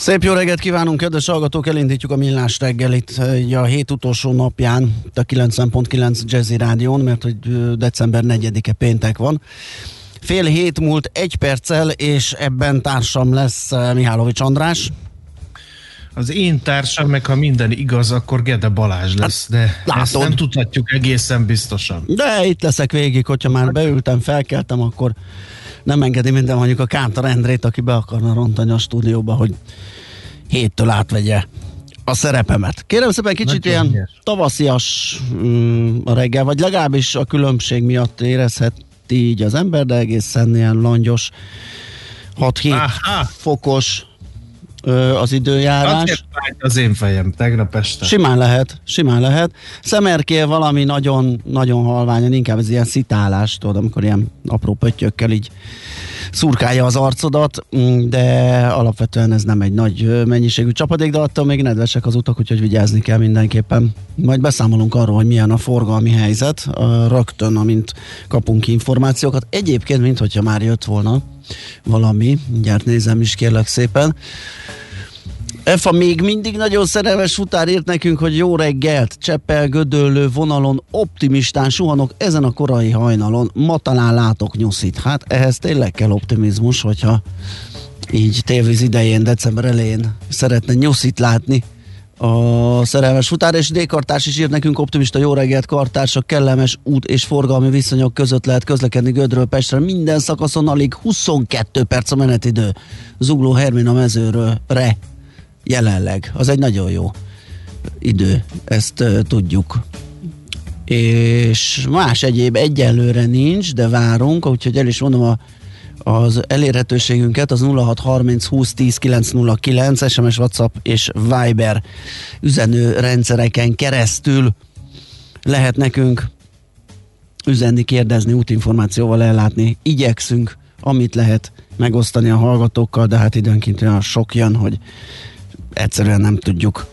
Szép jó reggelt kívánunk, kedves hallgatók! Elindítjuk a Millás reggelit így a hét utolsó napján, a 90.9 Jazzy Rádión, mert hogy december 4-e péntek van. Fél hét múlt egy perccel, és ebben társam lesz Mihálovics András. Az én társam, meg ha minden igaz, akkor Gede Balázs lesz, de látod. ezt nem tudhatjuk egészen biztosan. De itt leszek végig, hogyha már beültem, felkeltem, akkor nem engedi minden mondjuk a Kántor Endrét, aki be akarna rontani a stúdióba, hogy héttől átvegye a szerepemet. Kérem szépen kicsit Nagyon ilyen ügyes. tavaszias mm, a reggel, vagy legalábbis a különbség miatt érezheti így az ember, de egészen ilyen langyos 6-7 Aha. fokos az időjárás. Azért az én fejem tegnap este. Simán lehet, simán lehet. Szemerkél valami nagyon, nagyon halványan, inkább ez ilyen szitálás, tudod, amikor ilyen apró pöttyökkel így szurkálja az arcodat, mm, de alapvetően ez nem egy nagy mennyiségű csapadék, de attól még nedvesek az utak, úgyhogy vigyázni kell mindenképpen. Majd beszámolunk arról, hogy milyen a forgalmi helyzet, rögtön, amint kapunk információkat. Egyébként, mint hogyha már jött volna valami, mindjárt nézem is kérlek szépen. Efa még mindig nagyon szerelmes futár írt nekünk, hogy jó reggelt, Cseppel gödöllő vonalon optimistán suhanok ezen a korai hajnalon, ma talán látok nyuszit. Hát ehhez tényleg kell optimizmus, hogyha így tévíz idején, december elején szeretne nyuszit látni a szerelmes futár, és D-kartárs is írt nekünk optimista jó reggelt, kartársak, kellemes út és forgalmi viszonyok között lehet közlekedni Gödről Pestre. Minden szakaszon alig 22 perc a menetidő. Zugló Hermina mezőről re jelenleg. Az egy nagyon jó idő, ezt uh, tudjuk. És más egyéb egyelőre nincs, de várunk, úgyhogy el is mondom a az elérhetőségünket az 0630 20 10 909 SMS, WhatsApp és Viber üzenő rendszereken keresztül lehet nekünk üzenni, kérdezni, útinformációval ellátni. Igyekszünk, amit lehet megosztani a hallgatókkal, de hát időnként olyan sok jön, hogy egyszerűen nem tudjuk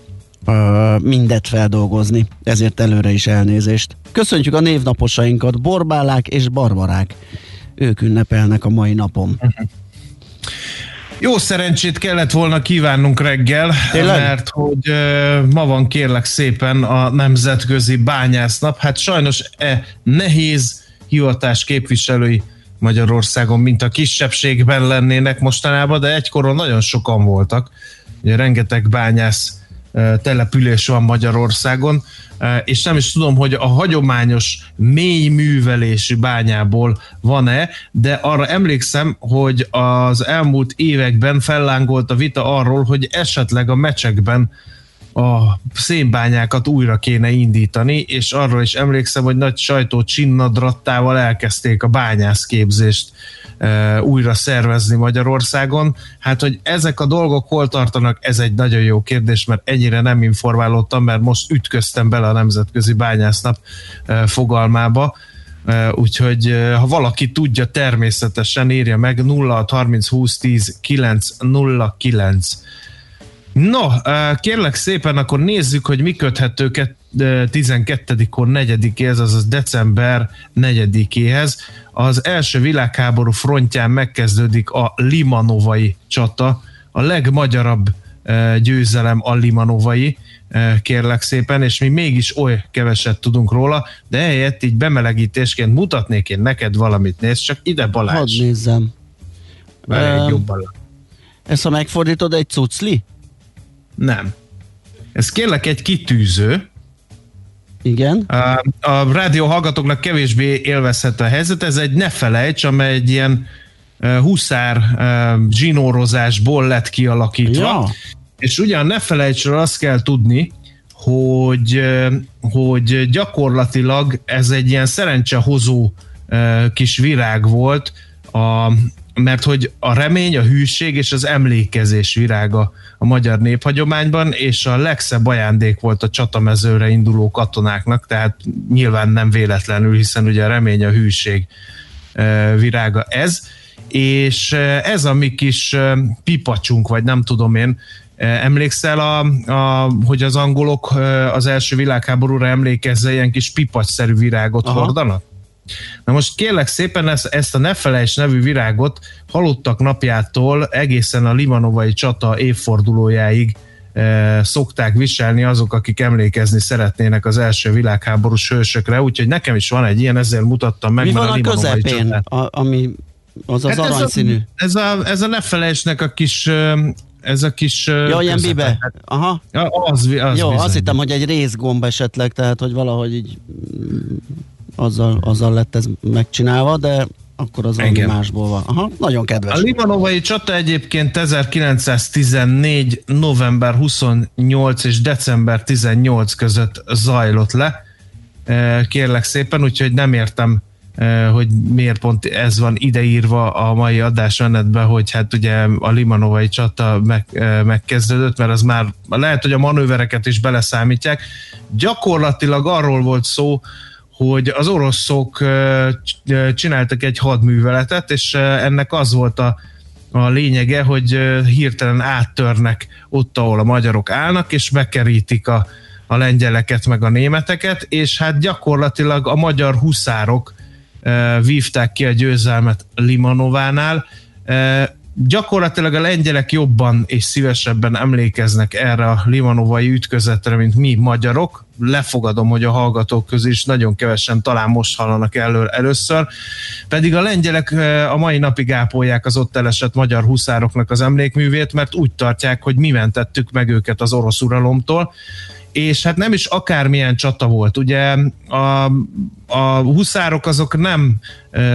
uh, mindet feldolgozni, ezért előre is elnézést. Köszöntjük a névnaposainkat, Borbálák és Barbarák. Ők ünnepelnek a mai napon. Jó szerencsét kellett volna kívánnunk reggel, Tényleg? mert hogy ma van kérlek szépen a Nemzetközi Bányásznap. Hát sajnos e nehéz hivatás képviselői Magyarországon, mint a kisebbségben lennének mostanában, de egykoron nagyon sokan voltak. Ugye rengeteg bányász település van Magyarországon, és nem is tudom, hogy a hagyományos mély művelésű bányából van-e, de arra emlékszem, hogy az elmúlt években fellángolt a vita arról, hogy esetleg a mecsekben a szénbányákat újra kéne indítani, és arról is emlékszem, hogy nagy sajtó csinnadrattával elkezdték a bányászképzést e, újra szervezni Magyarországon. Hát, hogy ezek a dolgok hol tartanak, ez egy nagyon jó kérdés, mert ennyire nem informálódtam, mert most ütköztem bele a Nemzetközi Bányásznap e, fogalmába. Úgyhogy ha valaki tudja, természetesen írja meg 0630 20 10 909. No, kérlek szépen, akkor nézzük, hogy mi köthető 12-kor 4-éhez, azaz december 4-éhez. Az első világháború frontján megkezdődik a Limanovai csata, a legmagyarabb győzelem a Limanovai, kérlek szépen, és mi mégis oly keveset tudunk róla, de ehelyett így bemelegítésként mutatnék én neked valamit, nézd csak ide Balázs. Hadd nézzem. Várj, um, jobban. Ezt ha megfordítod, egy cucli? Nem. Ez kérlek egy kitűző. Igen. A, a rádió hallgatóknak kevésbé élvezhető a helyzet. Ez egy ne felejts, amely egy ilyen huszár zsinórozásból lett kialakítva. Ja. És ugyan ne felejtsről azt kell tudni, hogy, hogy gyakorlatilag ez egy ilyen szerencsehozó kis virág volt, a, mert hogy a remény, a hűség és az emlékezés virága a magyar néphagyományban, és a legszebb ajándék volt a csatamezőre induló katonáknak, tehát nyilván nem véletlenül, hiszen ugye a remény, a hűség virága ez, és ez a mi kis pipacsunk, vagy nem tudom én, Emlékszel, a, a, hogy az angolok az első világháborúra emlékezze, ilyen kis pipacsszerű virágot Aha. hordanak? Na most kérlek szépen ezt, ezt a Ne felejts nevű virágot halottak napjától egészen a Limanovai csata évfordulójáig e, szokták viselni azok, akik emlékezni szeretnének az első világháborús hősökre, úgyhogy nekem is van egy ilyen, ezzel mutattam meg. Mi van a, a közepén, a, ami az az hát aranyszínű? Ez a, ez a, ez a Ne felejtsnek a kis ez a kis... Ja, ilyen bibe? Aha. Ja, az, az Jó, bizony. azt hittem, hogy egy részgomb esetleg, tehát hogy valahogy így azzal, azzal lett ez megcsinálva, de akkor az valami másból van. Aha, nagyon kedves. A libanovai csata egyébként 1914. november 28 és december 18 között zajlott le. Kérlek szépen, úgyhogy nem értem Eh, hogy miért pont ez van ideírva a mai adásmenetben, hogy hát ugye a Limanovai csata meg, eh, megkezdődött, mert az már lehet, hogy a manővereket is beleszámítják. Gyakorlatilag arról volt szó, hogy az oroszok csináltak egy hadműveletet, és ennek az volt a, a lényege, hogy hirtelen áttörnek ott, ahol a magyarok állnak, és megkerítik a, a lengyeleket, meg a németeket, és hát gyakorlatilag a magyar huszárok vívták ki a győzelmet Limanovánál. Gyakorlatilag a lengyelek jobban és szívesebben emlékeznek erre a limanovai ütközetre, mint mi magyarok. Lefogadom, hogy a hallgatók közül is nagyon kevesen talán most hallanak elő először. Pedig a lengyelek a mai napig ápolják az ott elesett magyar huszároknak az emlékművét, mert úgy tartják, hogy mi mentettük meg őket az orosz uralomtól és hát nem is akármilyen csata volt. Ugye a, a huszárok azok nem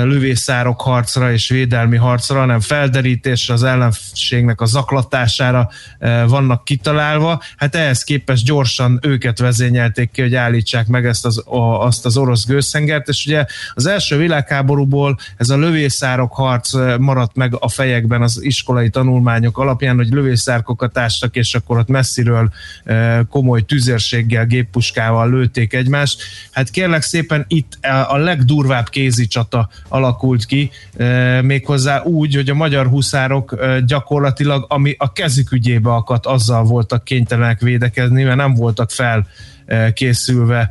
lövészárok harcra és védelmi harcra, hanem felderítésre, az ellenségnek a zaklatására vannak kitalálva. Hát ehhez képest gyorsan őket vezényelték ki, hogy állítsák meg ezt az, a, azt az orosz gőzhengert, és ugye az első világháborúból ez a lövészárok harc maradt meg a fejekben az iskolai tanulmányok alapján, hogy lövészárkokat ástak, és akkor ott messziről komoly tüzérséggel, géppuskával lőtték egymást. Hát kérlek szépen itt a legdurvább kézi csata alakult ki, méghozzá úgy, hogy a magyar huszárok gyakorlatilag, ami a kezük ügyébe akadt, azzal voltak kénytelenek védekezni, mert nem voltak fel készülve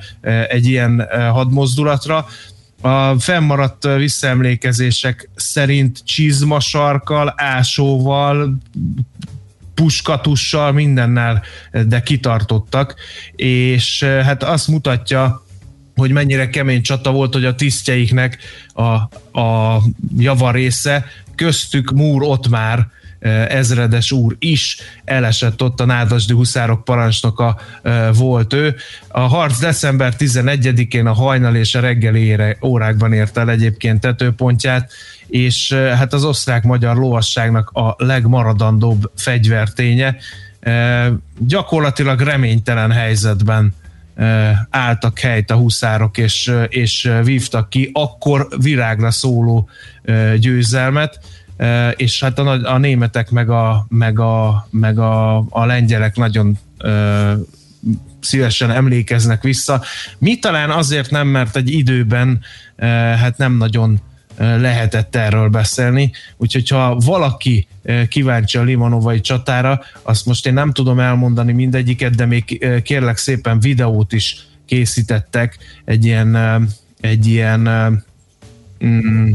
egy ilyen hadmozdulatra. A fennmaradt visszaemlékezések szerint csizmasarkal, ásóval, puskatussal, mindennel, de kitartottak, és hát azt mutatja hogy mennyire kemény csata volt, hogy a tisztjeiknek a, a java része, köztük Múr ott már eh, ezredes úr is elesett ott a nádasdi huszárok parancsnoka eh, volt ő. A harc december 11-én a hajnal és a reggeli órákban ért el egyébként tetőpontját, és eh, hát az osztrák-magyar lovasságnak a legmaradandóbb fegyverténye. Gyakorlatilag reménytelen helyzetben álltak helyt a huszárok, és, és vívtak ki akkor virágra szóló győzelmet, és hát a, a németek meg a, meg a, meg a, a lengyelek nagyon szívesen emlékeznek vissza. Mi talán azért nem, mert egy időben hát nem nagyon lehetett erről beszélni. Úgyhogy ha valaki kíváncsi a Limanovai csatára, azt most én nem tudom elmondani mindegyiket, de még kérlek szépen videót is készítettek, egy ilyen, egy ilyen mm,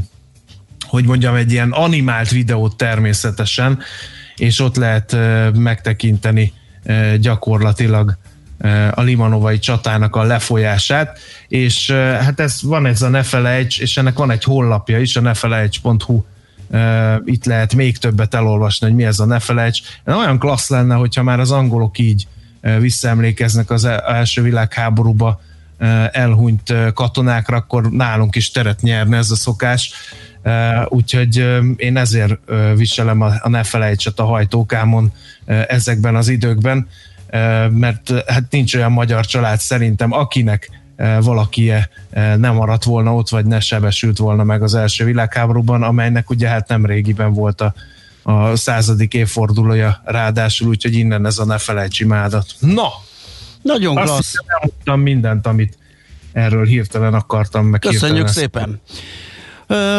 hogy mondjam, egy ilyen animált videót természetesen, és ott lehet megtekinteni gyakorlatilag a Limanovai csatának a lefolyását, és hát ez van ez a Ne felejts, és ennek van egy honlapja is, a nefelejts.hu itt lehet még többet elolvasni, hogy mi ez a Ne felejts. Olyan klassz lenne, hogyha már az angolok így visszaemlékeznek az e-, első világháborúba elhunyt katonákra, akkor nálunk is teret nyerne ez a szokás. Úgyhogy én ezért viselem a Ne felejtset a hajtókámon ezekben az időkben mert hát nincs olyan magyar család szerintem, akinek valaki nem maradt volna ott, vagy ne sebesült volna meg az első világháborúban, amelynek ugye hát nem régiben volt a, a századik évfordulója ráadásul, úgyhogy innen ez a ne felejts imádat. Na! Nagyon klassz! Azt mindent, amit erről hirtelen akartam meg. Köszönjük szépen!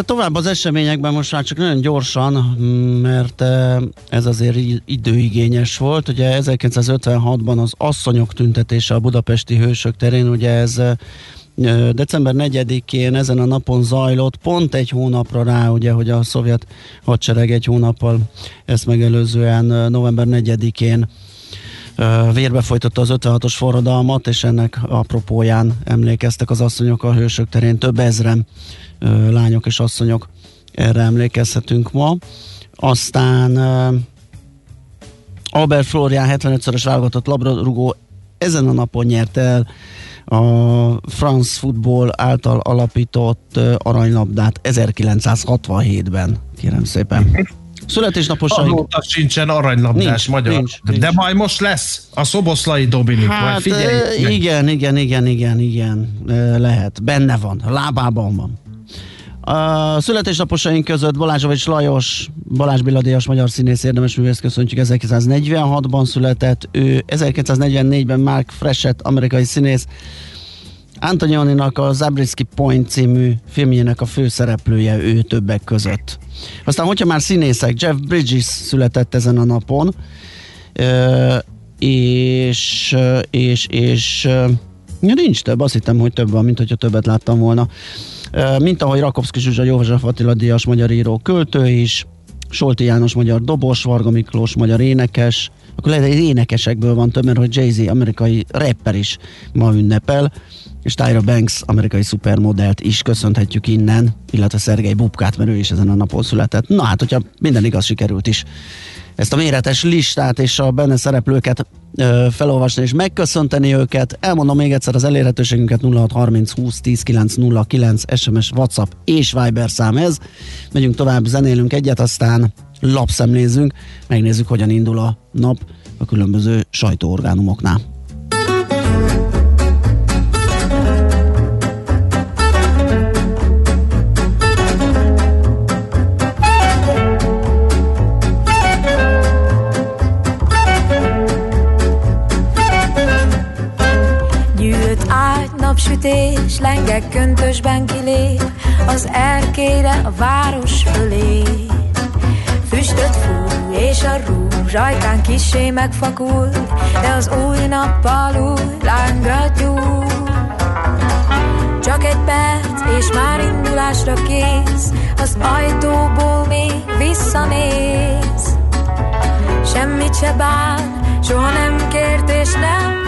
Tovább az eseményekben most már csak nagyon gyorsan, mert ez azért időigényes volt. Ugye 1956-ban az asszonyok tüntetése a budapesti hősök terén, ugye ez december 4-én ezen a napon zajlott, pont egy hónapra rá, ugye, hogy a szovjet hadsereg egy hónappal ezt megelőzően november 4-én vérbe folytatta az 56-os forradalmat, és ennek apropóján emlékeztek az asszonyok a hősök terén több ezren lányok és asszonyok, erre emlékezhetünk ma. Aztán Albert Florian 75-szörös válogatott labdarúgó ezen a napon nyert el a France Football által alapított aranylabdát 1967-ben, kérem szépen. Születésnaposaink. Azóta sincsen aranylabdás nincs, magyar. Nincs, nincs. De majd most lesz a Szoboszlai Dominik. Hát, majd figyelj. igen, igen, igen, igen, igen. Lehet. Benne van. Lábában van. A születésnaposaink között Balázsovics Lajos, Balázs Biladias magyar színész érdemes művész köszöntjük 1946-ban született, ő 1944-ben Mark Freshet, amerikai színész, Antonioninak a Zabriskie Point című filmjének a főszereplője ő többek között. Aztán, hogyha már színészek, Jeff Bridges született ezen a napon, és, és, és ja, nincs több, azt hittem, hogy több van, mint hogyha többet láttam volna. Mint ahogy Rakovszki Zsuzsa József Attila Díjas magyar író költő is, Solti János magyar dobos, Varga Miklós magyar énekes, akkor lehet, hogy énekesekből van több, mert hogy Jay-Z amerikai rapper is ma ünnepel, és Tyra Banks amerikai szupermodellt is köszönhetjük innen, illetve Szergei Bubkát, mert ő is ezen a napon született. Na hát, hogyha minden igaz sikerült is ezt a méretes listát és a benne szereplőket ö, felolvasni és megköszönteni őket. Elmondom még egyszer az elérhetőségünket 0630 20 10 909 SMS, WhatsApp és Viber szám ez. Megyünk tovább, zenélünk egyet, aztán lapszemlézzünk, megnézzük, hogyan indul a nap a különböző sajtóorgánumoknál. Napsütés, lengek köntösben kilép, az erkére a város fölé. Füstöt fúj, és a rúzs ajkán kisé megfakul, de az új nappal új lángra. Csak egy perc, és már indulásra kész, az ajtóból még visszanéz. Semmit se bán, soha nem kért és nem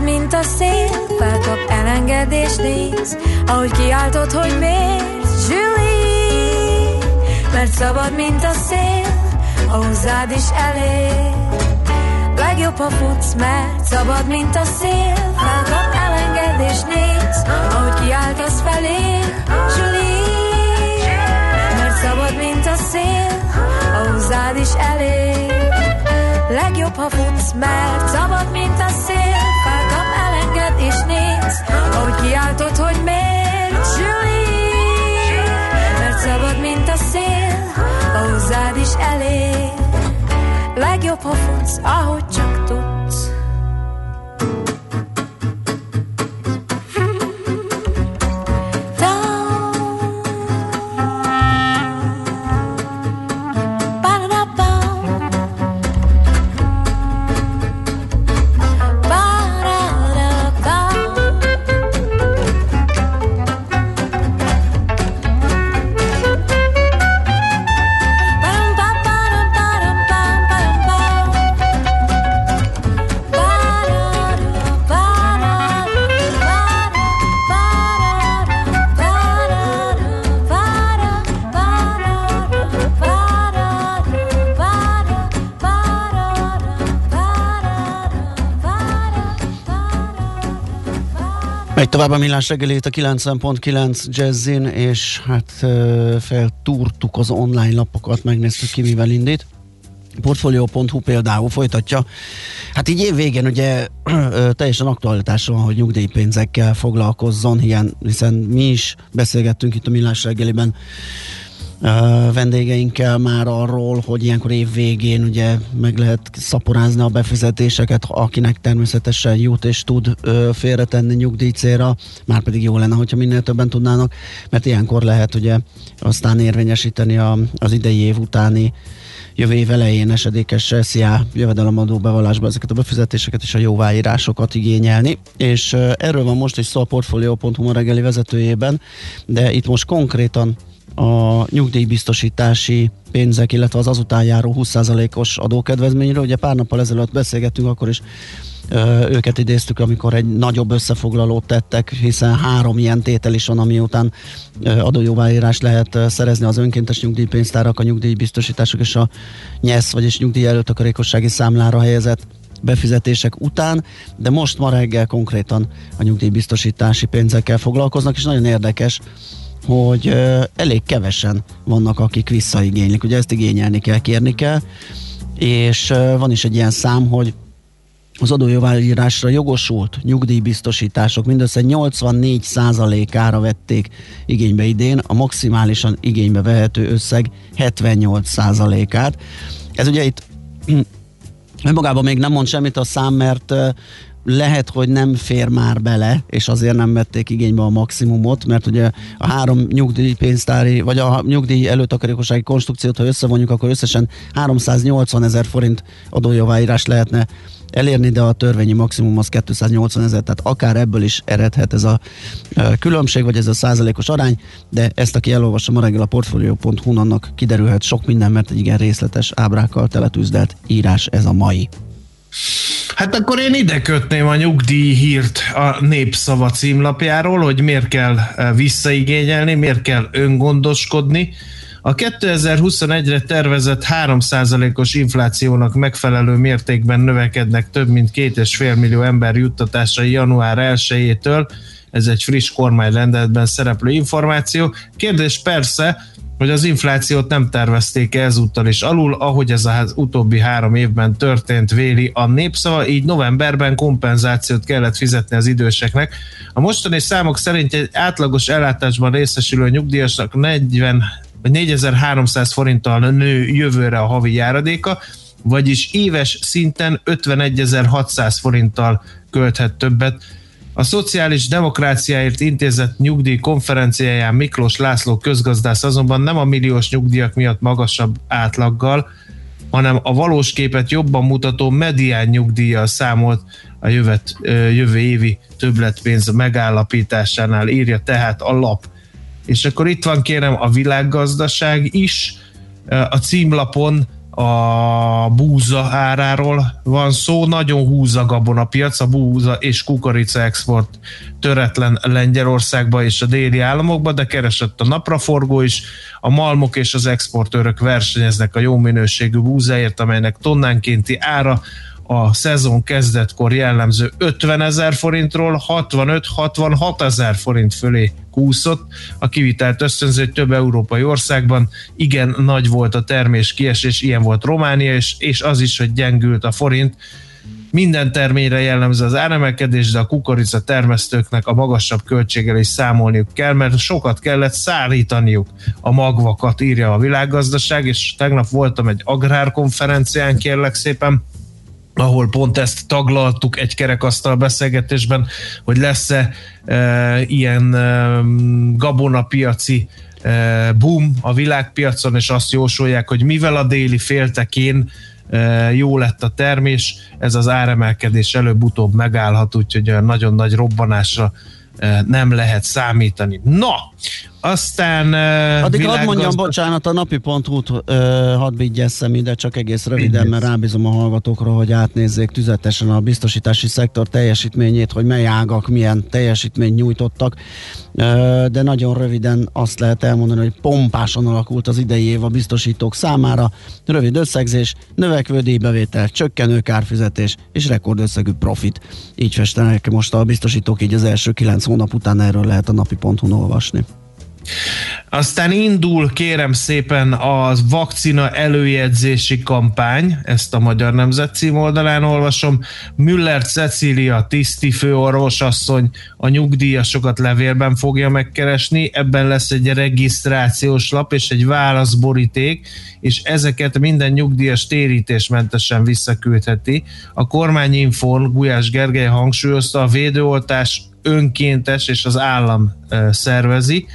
Szabad, mint a szél, felkap elengedés néz, ahogy kiáltod, hogy miért, Julie, mert szabad, mint a szél, a hozzád is elér. Legjobb, ha futsz, mert szabad, mint a szél, felkap elengedés néz, ahogy kiáltasz felé, Julie, mert szabad, mint a szél, a hozzád is elér. Legjobb, ha futsz, mert szabad, mint a szél néz Ahogy kiáltod, hogy miért, Julie? Mert szabad, mint a szél A hozzád is elég. Legjobb, ha futsz, ahogy csak tovább a millás reggelét a 90.9 Jazzin, és hát feltúrtuk az online lapokat, megnéztük ki, mivel indít. Portfolio.hu például folytatja. Hát így év végén ugye teljesen aktualitásra van, hogy nyugdíjpénzekkel foglalkozzon, ilyen, hiszen mi is beszélgettünk itt a millás reggeliben vendégeinkkel már arról, hogy ilyenkor év végén ugye meg lehet szaporázni a befizetéseket, akinek természetesen jut és tud félretenni nyugdíj célra, már pedig jó lenne, hogyha minél többen tudnának, mert ilyenkor lehet ugye aztán érvényesíteni a, az idei év utáni jövő év elején esedékes SZIA jövedelemadó bevallásba ezeket a befizetéseket és a jóváírásokat igényelni. És erről van most is szó a Portfolio.hu ma reggeli vezetőjében, de itt most konkrétan a nyugdíjbiztosítási pénzek, illetve az azután járó 20%-os adókedvezményről. Ugye pár nappal ezelőtt beszélgettünk, akkor is őket idéztük, amikor egy nagyobb összefoglalót tettek, hiszen három ilyen tétel is van, ami után adójóváírás lehet szerezni az önkéntes nyugdíjpénztárak, a nyugdíjbiztosítások és a NYESZ, vagyis nyugdíj előtakarékossági számlára helyezett befizetések után, de most ma reggel konkrétan a nyugdíjbiztosítási pénzekkel foglalkoznak, és nagyon érdekes, hogy elég kevesen vannak, akik visszaigénylik. Ugye ezt igényelni kell, kérni kell, és van is egy ilyen szám, hogy az adójóváírásra jogosult nyugdíjbiztosítások mindössze 84%-ára vették igénybe idén, a maximálisan igénybe vehető összeg 78%-át. Ez ugye itt önmagában még nem mond semmit a szám, mert lehet, hogy nem fér már bele, és azért nem vették igénybe a maximumot, mert ugye a három nyugdíjpénztári, vagy a nyugdíj előtakarékossági konstrukciót, ha összevonjuk, akkor összesen 380 ezer forint adójaváírás lehetne elérni, de a törvényi maximum az 280 ezer, tehát akár ebből is eredhet ez a különbség, vagy ez a százalékos arány, de ezt, aki elolvassa ma reggel a portfolio.hu, annak kiderülhet sok minden, mert egy igen részletes ábrákkal teletűzdelt írás ez a mai. Hát akkor én ide kötném a nyugdíj hírt a Népszava címlapjáról, hogy miért kell visszaigényelni, miért kell öngondoskodni. A 2021-re tervezett 3%-os inflációnak megfelelő mértékben növekednek több mint 2,5 millió ember juttatásai január 1-től, ez egy friss kormányrendeletben szereplő információ. Kérdés persze, hogy az inflációt nem tervezték ezúttal is alul, ahogy ez az utóbbi három évben történt, véli a népszava, így novemberben kompenzációt kellett fizetni az időseknek. A mostani számok szerint egy átlagos ellátásban részesülő nyugdíjasnak 40 vagy 4300 forinttal nő jövőre a havi járadéka, vagyis éves szinten 51.600 forinttal költhet többet. A Szociális Demokráciáért intézett nyugdíj konferenciáján Miklós László közgazdász azonban nem a milliós nyugdíjak miatt magasabb átlaggal, hanem a valós képet jobban mutató medián nyugdíjjal számolt a jövet, jövő évi többletpénz megállapításánál írja tehát a lap. És akkor itt van kérem a világgazdaság is, a címlapon a búza áráról van szó, nagyon húz a gabonapiac, a búza és kukorica export töretlen Lengyelországba és a déli államokba, de keresett a napraforgó is, a malmok és az exportőrök versenyeznek a jó minőségű búzáért, amelynek tonnánkénti ára a szezon kezdetkor jellemző 50 ezer forintról 65-66 ezer forint fölé kúszott. A kivitelt ösztönző több európai országban igen nagy volt a termés kiesés, ilyen volt Románia, és, és az is, hogy gyengült a forint. Minden terményre jellemző az áremelkedés, de a kukorica termesztőknek a magasabb költséggel is számolniuk kell, mert sokat kellett szállítaniuk a magvakat, írja a világgazdaság, és tegnap voltam egy agrárkonferencián, kérlek szépen, ahol pont ezt taglaltuk egy kerekasztal beszélgetésben, hogy lesz-e e, ilyen e, gabonapiaci e, boom a világpiacon, és azt jósolják, hogy mivel a déli féltekén e, jó lett a termés, ez az áremelkedés előbb-utóbb megállhat, úgyhogy nagyon nagy robbanásra e, nem lehet számítani. Na, aztán... Uh, Addig hadd mondjam, bocsánat, a napi pont-út uh, hadd vigyesszem ide, csak egész röviden, mert rábízom a hallgatókra, hogy átnézzék tüzetesen a biztosítási szektor teljesítményét, hogy mely ágak milyen teljesítményt nyújtottak, uh, de nagyon röviden azt lehet elmondani, hogy pompásan alakult az idei év a biztosítók számára. Rövid összegzés, növekvő díjbevétel, csökkenő kárfizetés és rekordösszegű profit. Így festenek most a biztosítók, így az első kilenc hónap után erről lehet a napi ponton olvasni. Aztán indul, kérem szépen, a vakcina előjegyzési kampány, ezt a Magyar Nemzet cím oldalán olvasom. Müller Cecília, tiszti főorvosasszony a nyugdíjasokat levélben fogja megkeresni, ebben lesz egy regisztrációs lap és egy válaszboríték, és ezeket minden nyugdíjas térítésmentesen visszaküldheti. A kormányinfon Gulyás Gergely hangsúlyozta, a védőoltás önkéntes és az állam szervezi,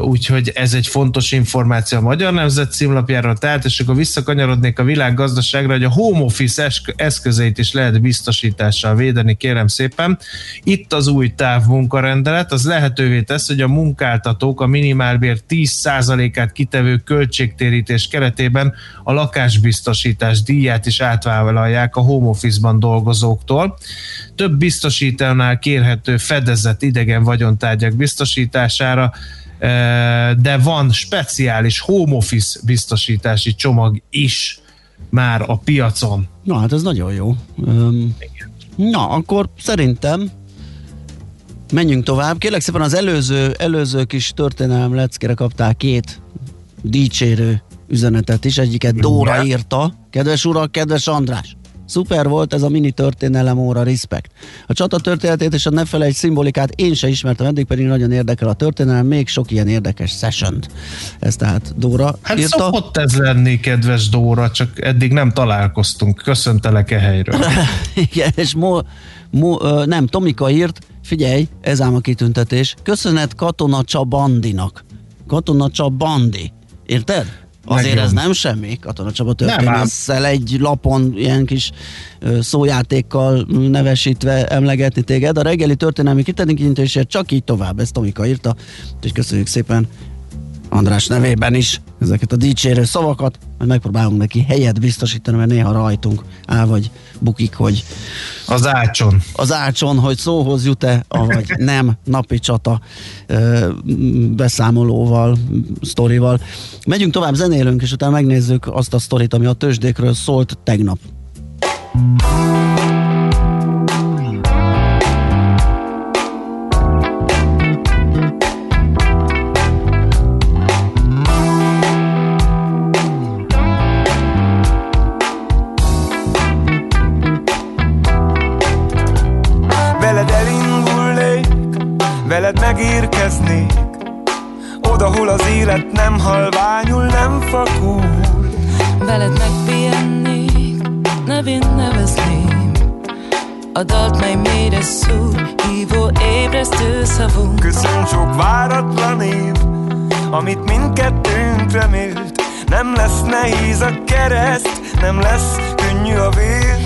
úgyhogy ez egy fontos információ a Magyar Nemzet címlapjáról, tehát és akkor visszakanyarodnék a világgazdaságra, hogy a home office eszközeit is lehet biztosítással védeni, kérem szépen. Itt az új távmunkarendelet, az lehetővé tesz, hogy a munkáltatók a minimálbér 10%-át kitevő költségtérítés keretében a lakásbiztosítás díját is átvállalják a home office-ban dolgozóktól. Több biztosítónál kérhető fedezett idegen vagyontárgyak biztosítására de van speciális home office biztosítási csomag is már a piacon. Na hát ez nagyon jó. Um, na, akkor szerintem menjünk tovább. Kérlek szépen az előző, előző kis történelem leckére kaptál két dicsérő üzenetet is. Egyiket Dóra írta. Kedves urak, kedves András! Szuper volt ez a mini történelem óra, respect. A csata történetét és a ne felejts szimbolikát én se ismertem, eddig pedig nagyon érdekel a történelem, még sok ilyen érdekes session Ez tehát Dóra Hát írta. szokott ez lenni, kedves Dóra, csak eddig nem találkoztunk. Köszöntelek e helyről. Igen, és mo, mo, nem, Tomika írt, figyelj, ez ám a kitüntetés, köszönet Katona Csabandinak. Katona Csabandi. Érted? Azért ez nem semmi, Katona Csaba történésszel egy lapon ilyen kis szójátékkal nevesítve emlegetni téged. A reggeli történelmi kitenikintésért csak így tovább, ezt Tomika írta, úgyhogy köszönjük szépen András nevében is ezeket a dicsérő szavakat, majd megpróbálunk neki helyet biztosítani, mert néha rajtunk áll vagy bukik, hogy az ácson. Az ácson, hogy szóhoz jut-e, vagy nem, napi csata beszámolóval, sztorival. Megyünk tovább, zenélünk, és utána megnézzük azt a sztorit, ami a tőzsdékről szólt tegnap. veled ébresztő szavunk. Köszönj sok váratlan év, amit mindkettőnk remélt. Nem lesz nehéz a kereszt, nem lesz könnyű a vér.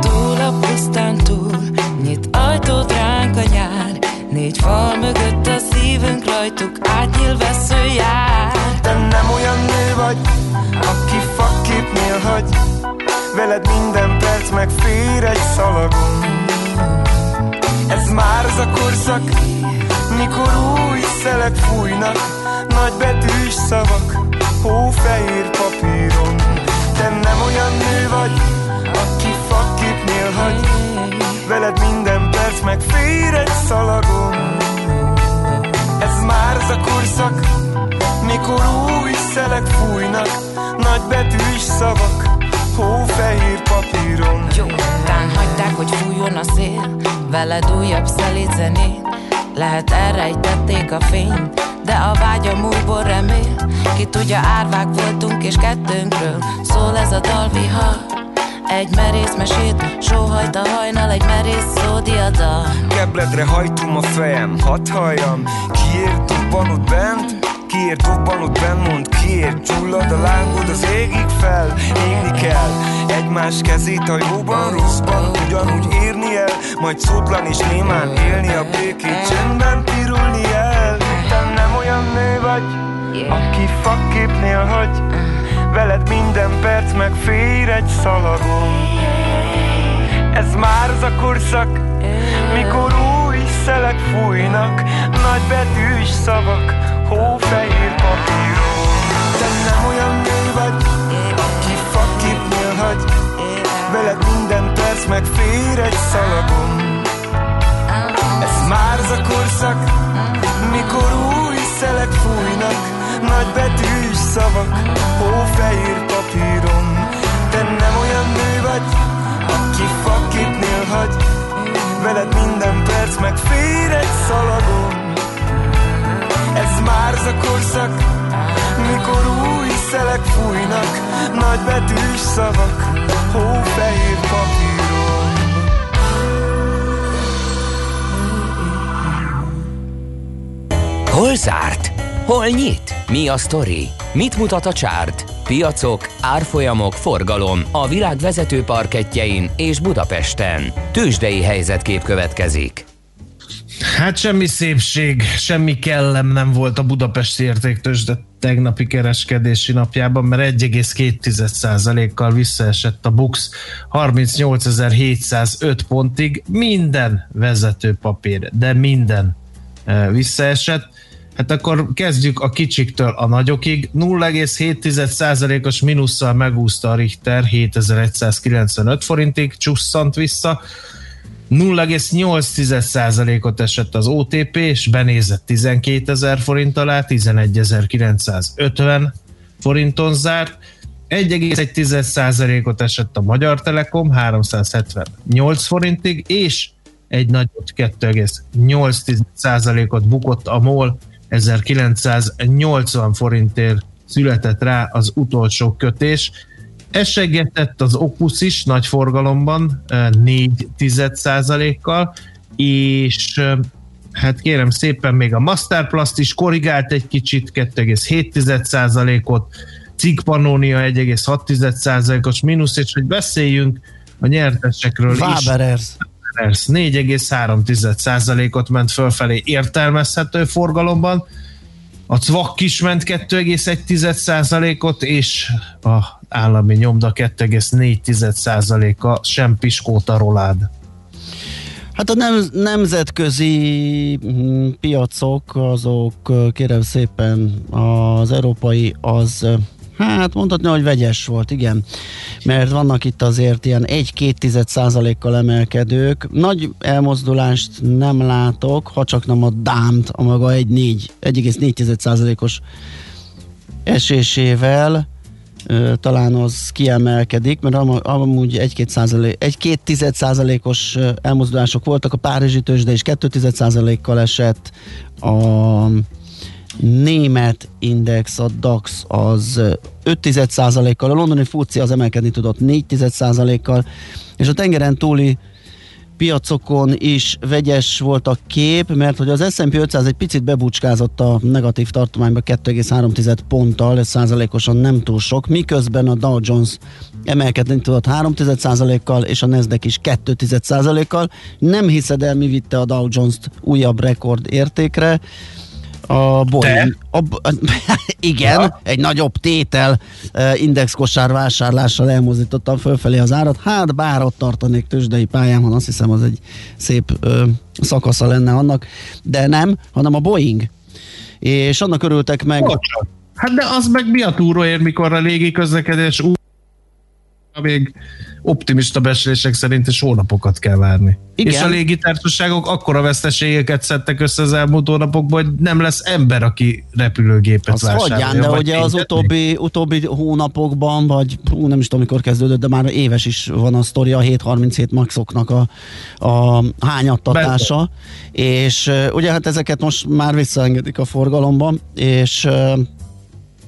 Túl a pusztán túl, nyit ajtót ránk a nyár. Négy fal mögött a szívünk rajtuk átnyíl vesző jár Te nem olyan nő vagy, aki fakképnél hagy. Veled minden perc megfér egy szalagon Ez már az a korszak, mikor új szelek fújnak Nagy betűs szavak, hófehér papíron. Te nem olyan nő vagy, aki fakképnél hagy Veled minden perc megfér egy szalagon. Ez már az a korszak, mikor új szelek fújnak Nagy betűs szavak, hófehér papíron. Jó, ránk hagyták, hogy fújjon a szél. Veled újabb szelíd zenét. Lehet elrejtették a fényt De a vágy a múlból remél. Ki tudja, árvák voltunk és kettőnkről Szól ez a dalvihar. Egy merész mesét, sóhajt a hajnal, egy merész szódiadal Kebledre hajtom a fejem, hadd halljam. Kiért dobban ott bent? Kiért dobban ott bent? Mond kiért. Csullad a lángod az égig fel. Égni kell. Egymás kezét a jóban, rosszban Ugyanúgy érni el. Majd szótlan és némán élni a békét. Csendben pirulni el. Te nem olyan nő vagy Aki fakképnél hagy. Veled minden perc megfér egy szalagon Ez már az a korszak Mikor új szelek fújnak. Nagy betűs szavak papíron Te nem olyan nő vagy Aki fakképnél hagy Veled minden perc megfér egy szalagon Ez már az a korszak Mikor új szelek fújnak. Nagy betűs szavak, hófehér papíron. Te nem olyan nő vagy, aki faképnél hagy Veled minden perc megfér egy szalagon már az a korszak, mikor új szelek fújnak Nagy betűs szavak, hófehér papíron Hol zárt? Hol nyit? Mi a sztori? Mit mutat a csárt? Piacok, árfolyamok, forgalom a világ vezető parketjein és Budapesten. Tősdei helyzetkép következik. Hát semmi szépség, semmi kellem nem volt a Budapesti értéktősde tegnapi kereskedési napjában, mert 1,2%-kal visszaesett a BUX 38.705 pontig. Minden vezető papír, de minden eh, visszaesett. Hát akkor kezdjük a kicsiktől a nagyokig. 0,7%-os mínusszal megúszta a Richter 7195 forintig, csusszant vissza. 0,8%-ot esett az OTP, és benézett 12 ezer forint alá, 11.950 forinton zárt. 1,1%-ot esett a Magyar Telekom 378 forintig, és egy nagyot 2,8%-ot bukott a MOL 1980 forintért született rá az utolsó kötés. Esegetett az Opus is nagy forgalomban 4% kal és hát kérem szépen még a Masterplast is korrigált egy kicsit 2,7%-ot, Cig Pannonia 1,6%-os mínusz, és hogy beszéljünk a nyertesekről Waberers. is. 4,3%-ot ment fölfelé értelmezhető forgalomban, a CVAK is ment 2,1%-ot, és a állami nyomda 2,4%-a sem piskóta rolád. Hát a nem, nemzetközi mm, piacok, azok kérem szépen az európai az Hát mondhatni, hogy vegyes volt, igen. Mert vannak itt azért ilyen 1-2 százalékkal emelkedők. Nagy elmozdulást nem látok, ha csak nem a dámt a maga 1,4 százalékos esésével. Talán az kiemelkedik, mert amúgy 1-2 százalék, 1-2 százalékos elmozdulások voltak, a Párizsi tőzsde is 2 százalékkal esett, a német index, a DAX az 5 százalékkal, a londoni FUCI az emelkedni tudott 4 százalékkal, és a tengeren túli piacokon is vegyes volt a kép, mert hogy az S&P 500 egy picit bebucskázott a negatív tartományba 2,3 ponttal, ez százalékosan nem túl sok, miközben a Dow Jones emelkedni tudott 3% kal és a Nasdaq is 2% kal Nem hiszed el, mi vitte a Dow Jones-t újabb rekord értékre, a Boeing. A, igen, ja. egy nagyobb tétel indexkosár vásárlással elmozdítottam fölfelé az árat. Hát bár ott tartanék tőzsdei pályán, azt hiszem az egy szép ö, szakasza lenne annak, de nem, hanem a Boeing. És annak örültek meg. Bocsán. Hát de az meg mi a túróért, mikor a légi közlekedés még optimista beszélések szerint is hónapokat kell várni. Igen. És a légitársaságok akkora veszteségeket szedtek össze az elmúlt hónapokban, hogy nem lesz ember, aki repülőgépet az vásárolja. Hagyján, de ugye az utóbbi, utóbbi hónapokban, vagy hú, nem is tudom, mikor kezdődött, de már éves is van a sztori a 737 maxoknak a, a hányattatása, Benne. és ugye hát ezeket most már visszaengedik a forgalomban, és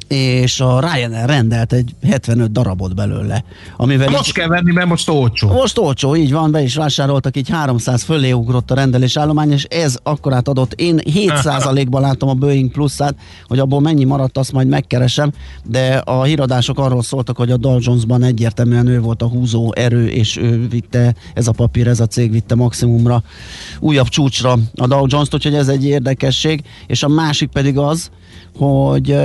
és a Ryanair rendelt egy 75 darabot belőle. Amivel most így, kell venni, mert most olcsó. Most olcsó, így van, be is vásároltak, így 300 fölé ugrott a rendelés állomány, és ez akkorát adott. Én 7%-ban látom a Boeing pluszát, hogy abból mennyi maradt, azt majd megkeresem, de a híradások arról szóltak, hogy a Dow Jonesban egyértelműen ő volt a húzó erő, és ő vitte, ez a papír, ez a cég vitte maximumra, újabb csúcsra a Dow Jones-t, úgyhogy ez egy érdekesség, és a másik pedig az, hogy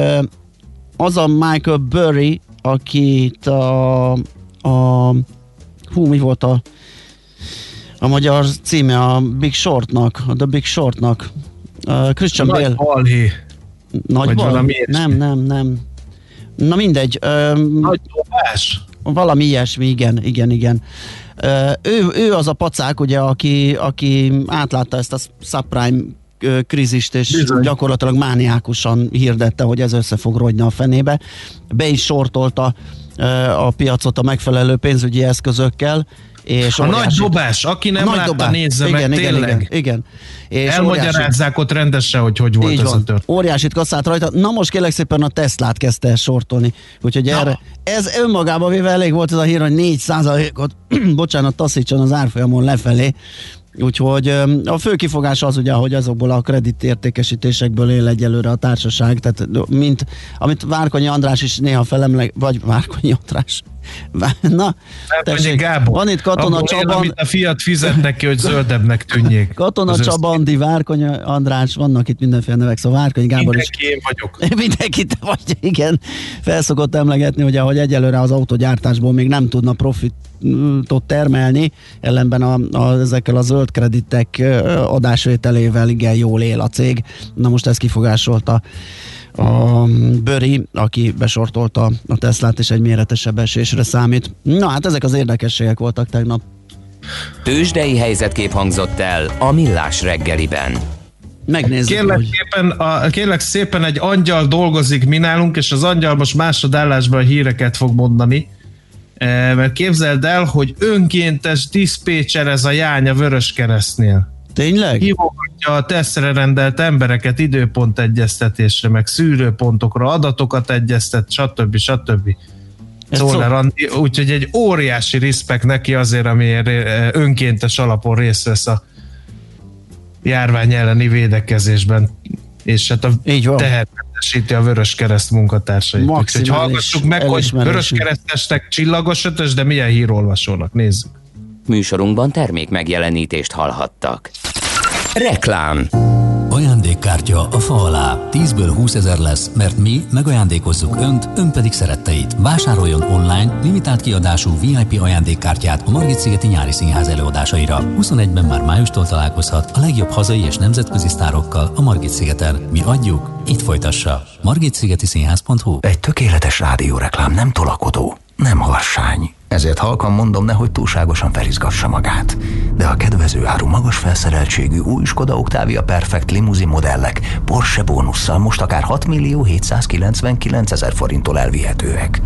az a Michael Burry, akit a, a hú, mi volt a a magyar címe a Big Shortnak, a The Big Shortnak. Uh, Christian Nagy Bale. Balhé. Nagy valami Nem, nem, nem. Na mindegy. Um, Nagy dobás. Valami ilyesmi, igen, igen, igen. Uh, ő, ő az a pacák, ugye, aki, aki átlátta ezt a subprime krízist, és Bizony. gyakorlatilag mániákusan hirdette, hogy ez össze fog rogyni a fenébe. Be is sortolta a piacot a megfelelő pénzügyi eszközökkel, és a nagy dobás, aki nem látta, dobás. nézze igen, meg, igen, tényleg. Igen, igen. És Elmagyarázzák ott rendesen, hogy hogy volt ez van. a tört. Óriásit kaszált rajta. Na most kérlek szépen a Teslát kezdte el sortolni. Úgyhogy Na. erre, ez önmagában véve elég volt ez a hír, hogy 4 ot bocsánat, taszítson az árfolyamon lefelé. Úgyhogy a fő kifogás az ugye, hogy azokból a kreditértékesítésekből él egyelőre a társaság, tehát mint amit Várkonyi András is néha felemleg, vagy Várkonyi András, Na, tessék, Gábor, van itt Katona Abból Csaban. Él, a fiat fizet neki, hogy zöldebbnek tűnjék. Katona Csabandi, Várkonyi András, vannak itt mindenféle nevek, szóval Várkonyi Gábor Mindenki is. én vagyok. Mindenki te vagy, igen. Felszokott emlegetni, hogy ahogy egyelőre az autogyártásból még nem tudna profitot termelni, ellenben a, a, ezekkel a zöld kreditek adásvételével igen jól él a cég. Na most ez kifogásolta a Böri, aki besortolta a Teslát, és egy méretesebb esésre számít. Na hát ezek az érdekességek voltak tegnap. Tőzsdei helyzetkép hangzott el a Millás reggeliben. Megnézzük, kérlek, hogy... szépen, a, kérlek szépen egy angyal dolgozik mi nálunk, és az angyal most másodállásban a híreket fog mondani. E, mert képzeld el, hogy önkéntes diszpécser ez a jány a Vörös Keresztnél. Tényleg? Hívogatja a tesztre rendelt embereket időpont egyeztetésre, meg szűrőpontokra, adatokat egyeztet, stb. stb. Szóval úgyhogy egy óriási respekt neki azért, amiért eh, önkéntes alapon részt vesz a járvány elleni védekezésben, és hát a tehermentesíti a Vörös Kereszt munkatársait. Úgyhogy hallgassuk meg, hogy Vörös Keresztesnek csillagos ötös, de milyen hírolvasónak, nézzük. Műsorunkban termék megjelenítést hallhattak. Reklám Ajándékkártya a fa alá. 10-ből 20 ezer lesz, mert mi megajándékozzuk Önt, Ön pedig szeretteit. Vásároljon online limitált kiadású VIP ajándékkártyát a Margit Szigeti Nyári Színház előadásaira. 21-ben már májustól találkozhat a legjobb hazai és nemzetközi sztárokkal a Margit Szigeten. Mi adjuk, itt folytassa. Szigeti Színház.hu Egy tökéletes rádióreklám nem tolakodó, nem harsány ezért halkan mondom, nehogy túlságosan felizgassa magát. De a kedvező áru magas felszereltségű új Skoda Octavia Perfect limuzin modellek Porsche bónusszal most akár 6 millió 799 ezer forinttól elvihetőek.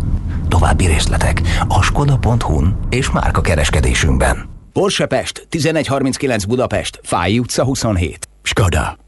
További részletek a skoda.hu-n és márka kereskedésünkben. Porsche Pest, 1139 Budapest, Fáj utca 27. Skoda.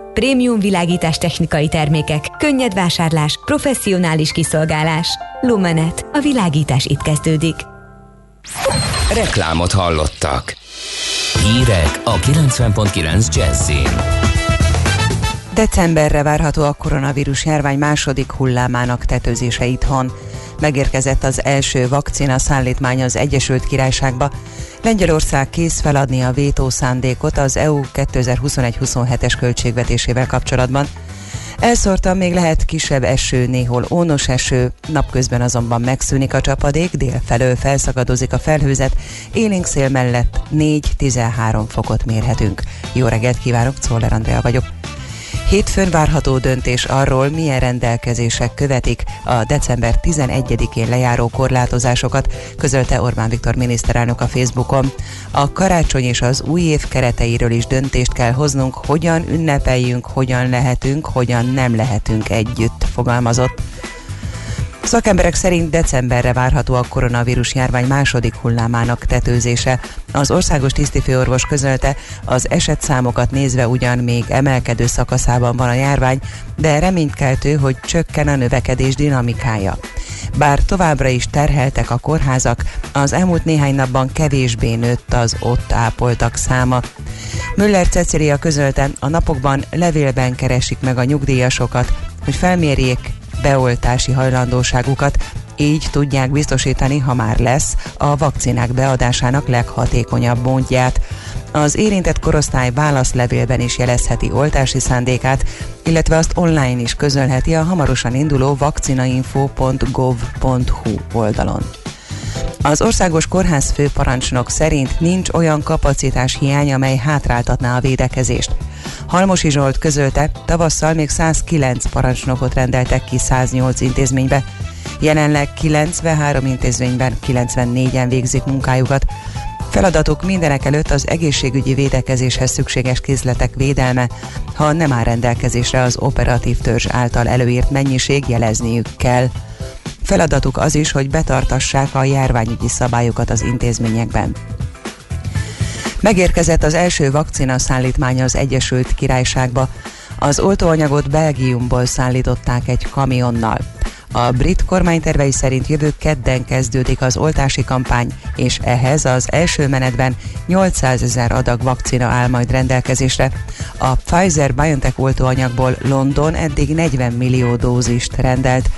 Prémium világítás technikai termékek, könnyed vásárlás, professzionális kiszolgálás. Lumenet. A világítás itt kezdődik. Reklámot hallottak. Hírek a 90.9 Jazzin. Decemberre várható a koronavírus járvány második hullámának tetőzése itthon. Megérkezett az első vakcina szállítmány az Egyesült Királyságba. Lengyelország kész feladni a vétó szándékot az EU 2021-27-es költségvetésével kapcsolatban. Elszórtan még lehet kisebb eső, néhol ónos eső, napközben azonban megszűnik a csapadék, dél felől felszakadozik a felhőzet, élénk szél mellett 4-13 fokot mérhetünk. Jó reggelt kívánok, Czoller Andrea vagyok. Hétfőn várható döntés arról, milyen rendelkezések követik a december 11-én lejáró korlátozásokat, közölte Orbán Viktor miniszterelnök a Facebookon. A karácsony és az új év kereteiről is döntést kell hoznunk, hogyan ünnepeljünk, hogyan lehetünk, hogyan nem lehetünk együtt, fogalmazott. Szakemberek szerint decemberre várható a koronavírus járvány második hullámának tetőzése. Az országos tisztifőorvos közölte, az esetszámokat nézve ugyan még emelkedő szakaszában van a járvány, de reménykeltő, hogy csökken a növekedés dinamikája. Bár továbbra is terheltek a kórházak, az elmúlt néhány napban kevésbé nőtt az ott ápoltak száma. Müller Cecilia közölte, a napokban levélben keresik meg a nyugdíjasokat, hogy felmérjék, beoltási hajlandóságukat, így tudják biztosítani, ha már lesz, a vakcinák beadásának leghatékonyabb módját. Az érintett korosztály válaszlevélben is jelezheti oltási szándékát, illetve azt online is közölheti a hamarosan induló vakcinainfo.gov.hu oldalon. Az országos kórház főparancsnok szerint nincs olyan kapacitás hiány, amely hátráltatná a védekezést. Halmosi Zsolt közölte, tavasszal még 109 parancsnokot rendeltek ki 108 intézménybe. Jelenleg 93 intézményben 94-en végzik munkájukat. Feladatuk mindenek előtt az egészségügyi védekezéshez szükséges készletek védelme. Ha nem áll rendelkezésre az operatív törzs által előírt mennyiség, jelezniük kell. Feladatuk az is, hogy betartassák a járványügyi szabályokat az intézményekben. Megérkezett az első vakcina szállítmánya az Egyesült Királyságba. Az oltóanyagot Belgiumból szállították egy kamionnal. A brit kormány tervei szerint jövő kedden kezdődik az oltási kampány, és ehhez az első menetben 800 ezer adag vakcina áll majd rendelkezésre. A Pfizer-BioNTech oltóanyagból London eddig 40 millió dózist rendelt.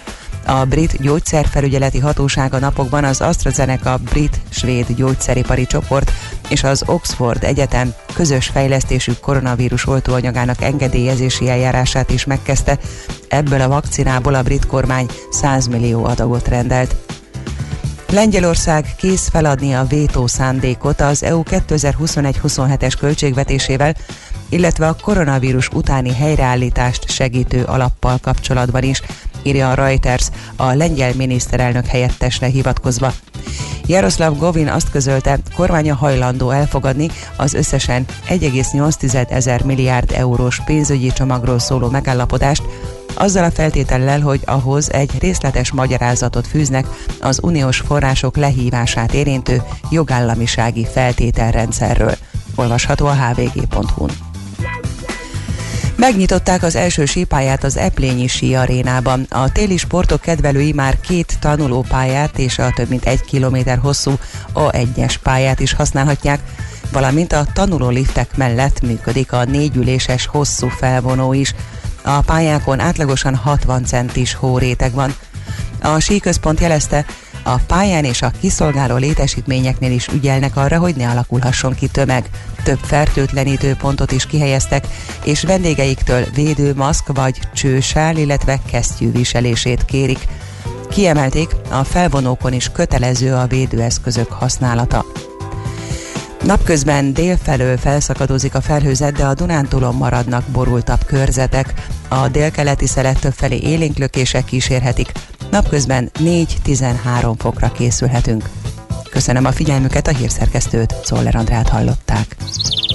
A brit gyógyszerfelügyeleti hatóság a napokban az AstraZeneca brit-svéd gyógyszeripari csoport és az Oxford Egyetem közös fejlesztésű koronavírus oltóanyagának engedélyezési eljárását is megkezdte. Ebből a vakcinából a brit kormány 100 millió adagot rendelt. Lengyelország kész feladni a vétó szándékot az EU 2021-27-es költségvetésével, illetve a koronavírus utáni helyreállítást segítő alappal kapcsolatban is, írja a Reuters a lengyel miniszterelnök helyettesre hivatkozva. Jaroszláv Govin azt közölte, kormánya hajlandó elfogadni az összesen 1,8 ezer milliárd eurós pénzügyi csomagról szóló megállapodást, azzal a feltétellel, hogy ahhoz egy részletes magyarázatot fűznek az uniós források lehívását érintő jogállamisági feltételrendszerről. Olvasható a hvg.hu-n. Megnyitották az első sípáját az Eplényi Sí arénában. A téli sportok kedvelői már két tanulópályát és a több mint egy kilométer hosszú A1-es pályát is használhatják, valamint a tanuló liftek mellett működik a négyüléses hosszú felvonó is. A pályákon átlagosan 60 centis hóréteg van. A síközpont jelezte, a pályán és a kiszolgáló létesítményeknél is ügyelnek arra, hogy ne alakulhasson ki tömeg. Több fertőtlenítő pontot is kihelyeztek, és vendégeiktől védőmaszk vagy csősál, illetve kesztyű viselését kérik. Kiemelték, a felvonókon is kötelező a védőeszközök használata. Napközben délfelől felszakadozik a felhőzet, de a Dunántúlon maradnak borultabb körzetek. A délkeleti szelet többfelé élénklökések kísérhetik. Napközben 4-13 fokra készülhetünk. Köszönöm a figyelmüket, a hírszerkesztőt, Szoller Andrát hallották.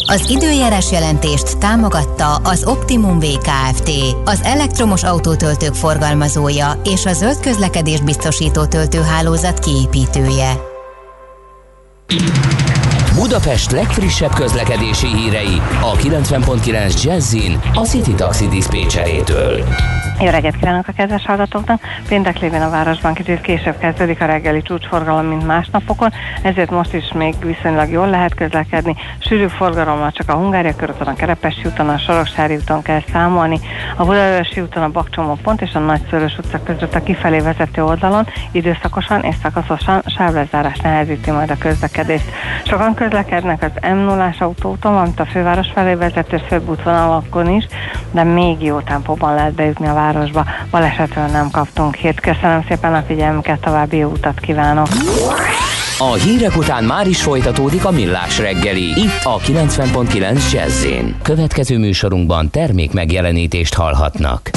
Az időjárás jelentést támogatta az Optimum VKFT, az elektromos autótöltők forgalmazója és a zöld közlekedés biztosító töltőhálózat kiépítője. Budapest legfrissebb közlekedési hírei a 90.9 Jazzin a City Taxi Dispécsejétől. Jó reggelt kívánok a kedves hallgatóknak! Péntek lévén a városban kicsit később kezdődik a reggeli csúcsforgalom, mint más napokon, ezért most is még viszonylag jól lehet közlekedni. Sűrű forgalommal csak a Hungária körúton, a Kerepesi úton, a Soroksári úton kell számolni, a Budaörsi úton a Bakcsomó pont és a Nagyszörös utca között a kifelé vezető oldalon időszakosan és szakaszosan sávlezárás nehezíti majd a közlekedést. Sokan közlekednek az m 0 autóton, valamint a főváros felé vezető főbb útvonalakon is, de még jó tempóban lehet bejutni a városba. Balesetről nem kaptunk hírt. Köszönöm szépen a figyelmüket, további jó utat kívánok! A hírek után már is folytatódik a millás reggeli, itt a 90.9 jazz Következő műsorunkban termék megjelenítést hallhatnak.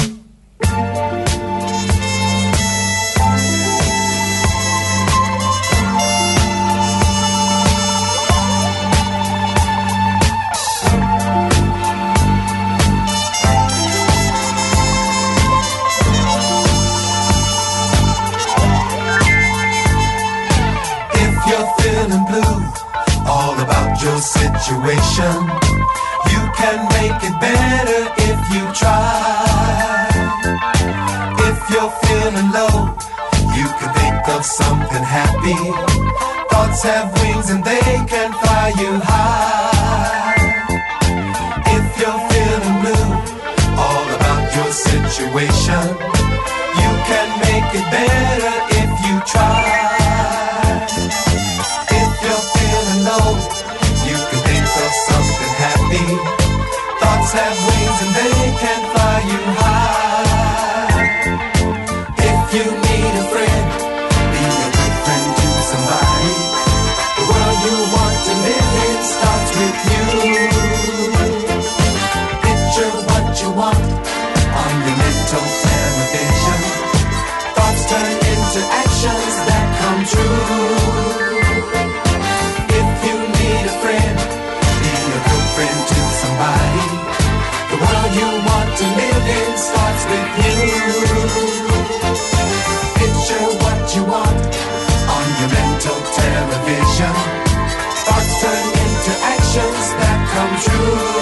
Situation. You can make it better if you try. If you're feeling low, you can think of something happy. Thoughts have wings and they can fly you high. If you're feeling blue, all about your situation. You can make it better if you try. Have wings Ooh.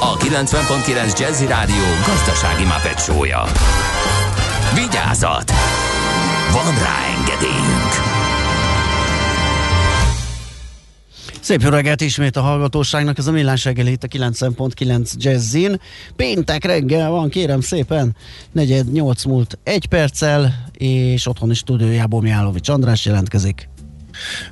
a 90.9 Jazzy Rádió gazdasági mapetsója. Vigyázat! Van rá engedélyünk! Szép jó reggelt ismét a hallgatóságnak, ez a millás reggeli itt a 90.9 Jazzin. Péntek reggel van, kérem szépen, negyed nyolc múlt egy perccel, és otthoni stúdiójából Mihálovics András jelentkezik.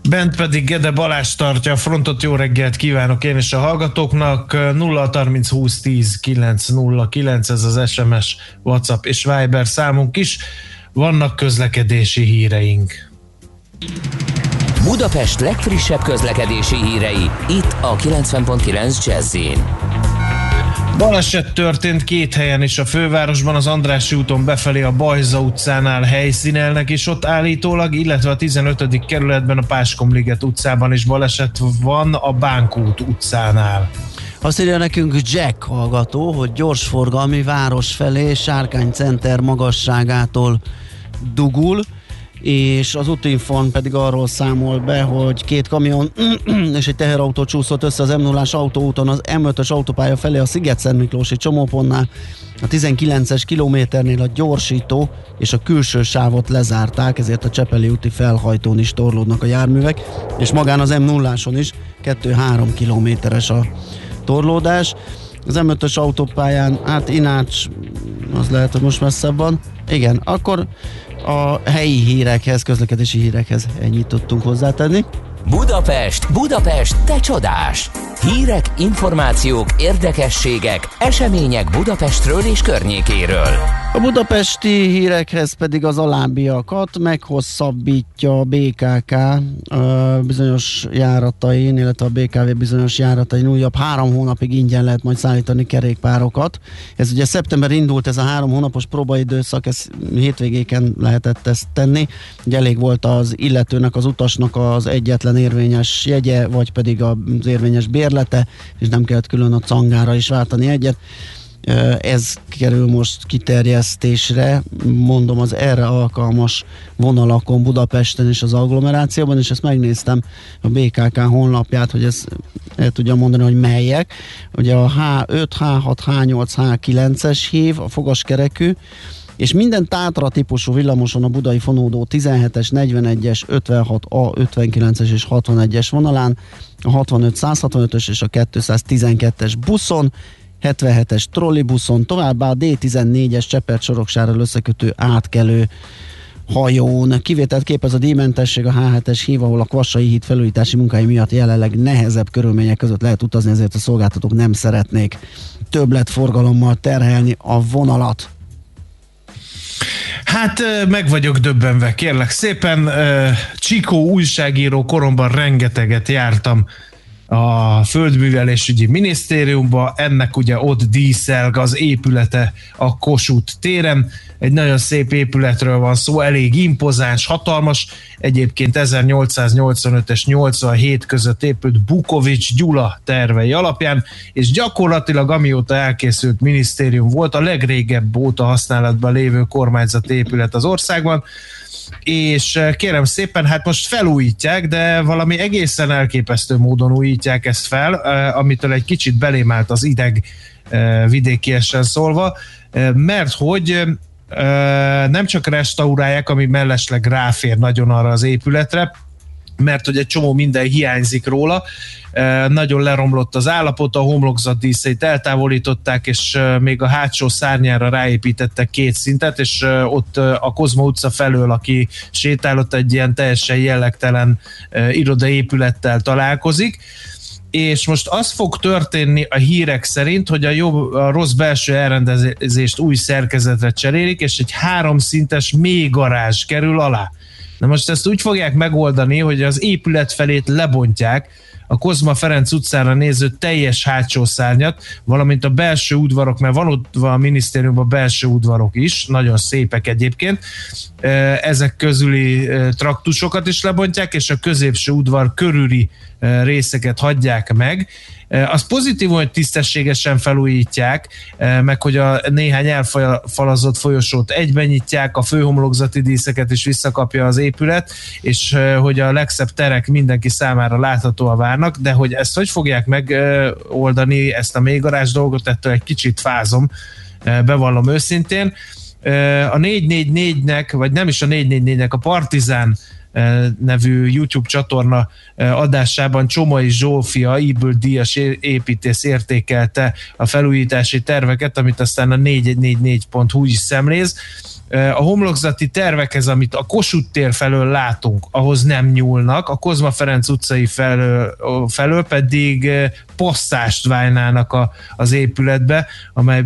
Bent pedig Gede Balázs tartja a frontot. Jó reggelt kívánok én és a hallgatóknak. 0 30 20 10 909 ez az SMS, WhatsApp és Viber számunk is. Vannak közlekedési híreink. Budapest legfrissebb közlekedési hírei, itt a 90.9 jazz Baleset történt két helyen is a fővárosban, az Andrássy úton befelé a Bajza utcánál helyszínelnek, és ott állítólag, illetve a 15. kerületben a Páskomliget utcában is baleset van a Bánkút utcánál. Azt írja nekünk Jack hallgató, hogy gyorsforgalmi város felé Sárkány Center magasságától dugul, és az Utinfon pedig arról számol be, hogy két kamion és egy teherautó csúszott össze az m 0 autóúton az M5-ös autópálya felé a Sziget-Szent Miklósi csomópontnál. A 19-es kilométernél a gyorsító és a külső sávot lezárták, ezért a Csepeli úti felhajtón is torlódnak a járművek, és magán az m 0 is 2-3 kilométeres a torlódás. Az M5-ös autópályán, hát Inács, az lehet, hogy most messzebb van. Igen, akkor a helyi hírekhez, közlekedési hírekhez ennyit tudtunk hozzátenni. Budapest, Budapest, te csodás! Hírek, információk, érdekességek, események Budapestről és környékéről. A budapesti hírekhez pedig az alábbiakat meghosszabbítja a BKK ö, bizonyos járatain, illetve a BKV bizonyos járatain újabb három hónapig ingyen lehet majd szállítani kerékpárokat. Ez ugye szeptember indult ez a három hónapos próbaidőszak, ez hétvégéken lehetett ezt tenni. Ugye elég volt az illetőnek, az utasnak az egyetlen érvényes jegye, vagy pedig az érvényes bérlete, és nem kellett külön a cangára is váltani egyet. Ez kerül most kiterjesztésre, mondom az erre alkalmas vonalakon Budapesten és az agglomerációban, és ezt megnéztem a BKK honlapját, hogy ezt el tudja mondani, hogy melyek. Ugye a H5, H6, H8, H9-es hív, a fogaskerekű, és minden tátra típusú villamoson a budai fonódó 17-es, 41-es, 56A, 59-es és 61-es vonalán, a 65, 165-ös és a 212-es buszon, 77-es trollibuszon, továbbá a D14-es Csepert soroksárral összekötő átkelő hajón. Kivételt képez a díjmentesség a H7-es hív, ahol a Kvassai híd felújítási munkái miatt jelenleg nehezebb körülmények között lehet utazni, ezért a szolgáltatók nem szeretnék többlet forgalommal terhelni a vonalat. Hát meg vagyok döbbenve, kérlek szépen. Csikó újságíró koromban rengeteget jártam a Földművelésügyi Minisztériumba, ennek ugye ott díszelg az épülete a Kossuth téren. Egy nagyon szép épületről van szó, elég impozáns, hatalmas. Egyébként 1885-es 87 között épült Bukovics Gyula tervei alapján, és gyakorlatilag amióta elkészült minisztérium volt a legrégebb óta használatban lévő kormányzati épület az országban és eh, kérem szépen, hát most felújítják, de valami egészen elképesztő módon újítják ezt fel, eh, amitől egy kicsit belémált az ideg eh, vidékiesen szólva, mert hogy nem csak restaurálják, ami mellesleg ráfér nagyon arra az épületre, mert hogy egy csomó minden hiányzik róla, nagyon leromlott az állapot, a homlokzat díszeit eltávolították, és még a hátsó szárnyára ráépítettek két szintet, és ott a Kozma utca felől, aki sétálott egy ilyen teljesen jellegtelen irodaépülettel találkozik, és most az fog történni a hírek szerint, hogy a, jobb, a rossz belső elrendezést új szerkezetre cserélik, és egy háromszintes mély garázs kerül alá. Na most ezt úgy fogják megoldani, hogy az épület felét lebontják, a Kozma Ferenc utcára néző teljes hátsó szárnyat, valamint a belső udvarok, mert van ott a minisztériumban belső udvarok is, nagyon szépek egyébként, ezek közüli traktusokat is lebontják, és a középső udvar körüli részeket hagyják meg. Az pozitív, hogy tisztességesen felújítják, meg hogy a néhány elfalazott folyosót egyben nyitják, a főhomlokzati díszeket is visszakapja az épület, és hogy a legszebb terek mindenki számára láthatóan várnak, de hogy ezt hogy fogják megoldani, ezt a mélygarázs dolgot, ettől egy kicsit fázom, bevallom őszintén. A 444-nek, vagy nem is a 444-nek, a Partizán nevű YouTube csatorna adásában Csomai Zsófia, Iből Díjas építész értékelte a felújítási terveket, amit aztán a 444.hu is szemléz. A homlokzati tervekhez, amit a Kossuth tér felől látunk, ahhoz nem nyúlnak, a Kozma Ferenc utcai felől, felől pedig posztást válnának a, az épületbe, amely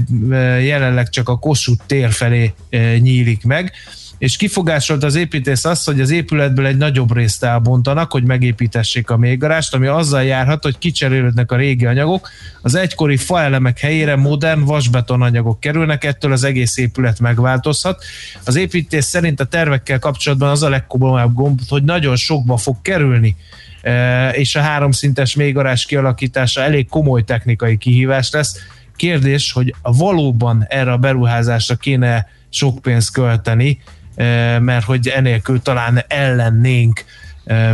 jelenleg csak a Kossuth tér felé nyílik meg és kifogásolt az építész azt, hogy az épületből egy nagyobb részt elbontanak, hogy megépítessék a mélygarást, ami azzal járhat, hogy kicserélődnek a régi anyagok, az egykori faelemek helyére modern vasbeton anyagok kerülnek, ettől az egész épület megváltozhat. Az építész szerint a tervekkel kapcsolatban az a legkomolyabb gomb, hogy nagyon sokba fog kerülni e, és a háromszintes mélygarás kialakítása elég komoly technikai kihívás lesz. Kérdés, hogy valóban erre a beruházásra kéne sok pénzt költeni, mert hogy enélkül talán ellennénk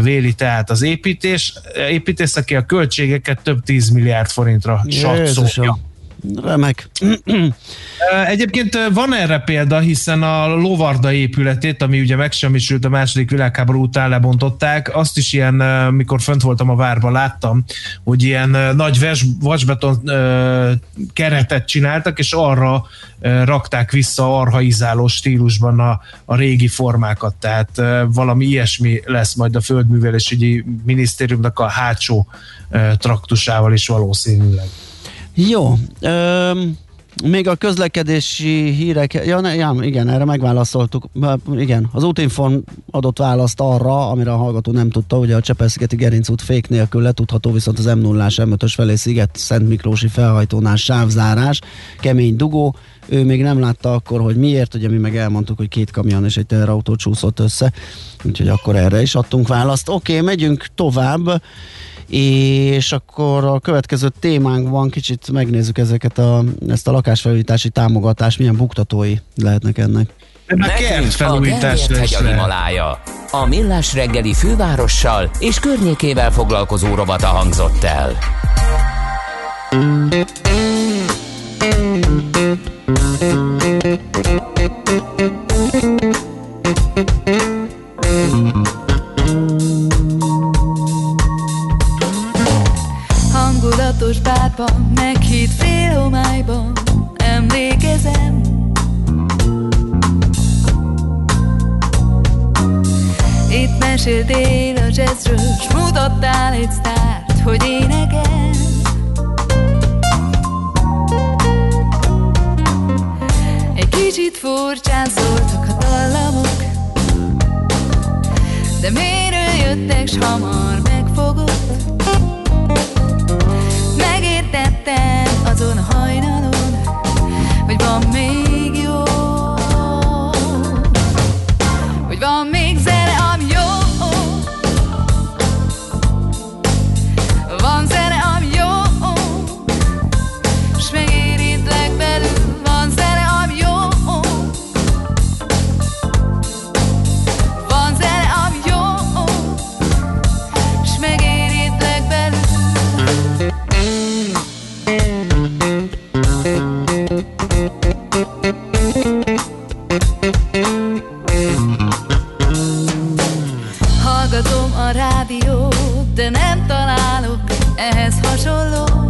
véli tehát az építés, építész, aki a költségeket több 10 milliárd forintra satszolja. Remek. Egyébként van erre példa, hiszen a Lovarda épületét, ami ugye megsemmisült a második világháború után lebontották, azt is ilyen, mikor fönt voltam a várban, láttam, hogy ilyen nagy vasbeton keretet csináltak, és arra rakták vissza arhaizáló stílusban a, a régi formákat, tehát valami ilyesmi lesz majd a Földművelésügyi Minisztériumnak a hátsó traktusával is valószínűleg. Jó. Öm, még a közlekedési hírek, ja, ne, ja, igen, erre megválaszoltuk. Igen, az útinfon adott választ arra, amire a hallgató nem tudta, hogy a Csepel-szigeti Gerinc út fék nélkül letudható, viszont az m 0 M5-ös felé Sziget Szent Miklósi felhajtónál sávzárás, kemény dugó, ő még nem látta akkor, hogy miért, ugye mi meg elmondtuk, hogy két kamion és egy teherautó csúszott össze, úgyhogy akkor erre is adtunk választ. Oké, okay, megyünk tovább és akkor a következő témánk van, kicsit megnézzük ezeket a, ezt a lakásfelújítási támogatást, milyen buktatói lehetnek ennek. Nekünk a Gellért hegy a Himalája. A Millás reggeli fővárossal és környékével foglalkozó rovata hangzott el. Hangulatos bárban, meghitt fél homályban Emlékezem. Itt meséltél a jazzről S mutattál egy sztárt, hogy énekel. Egy kicsit furcsán szóltak a dallamok De miről jöttek, s hamar Megértettem azon a találok ehhez hasonló.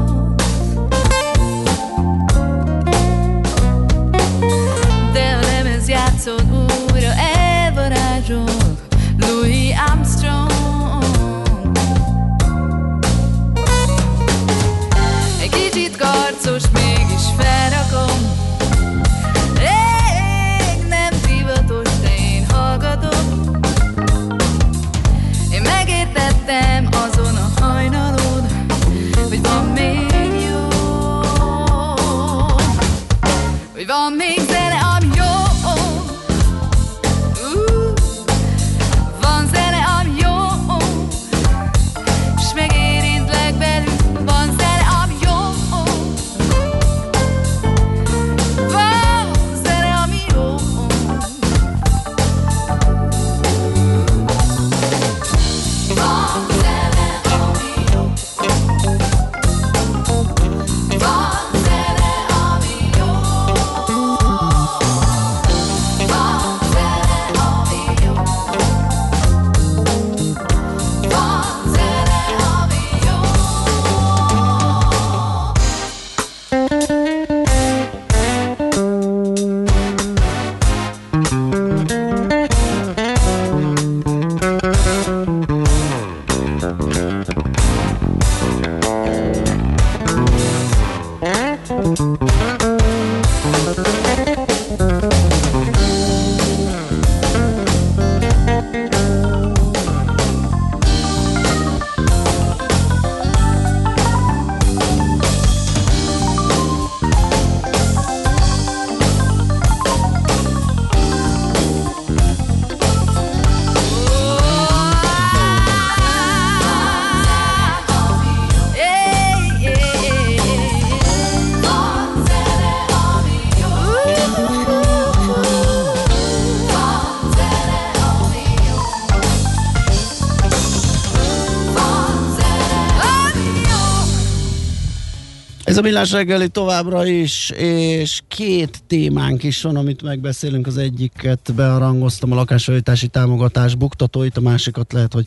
Millás reggeli továbbra is, és két témánk is van, amit megbeszélünk. Az egyiket bearangoztam a lakásjavítási támogatás buktatóit, a másikat lehet, hogy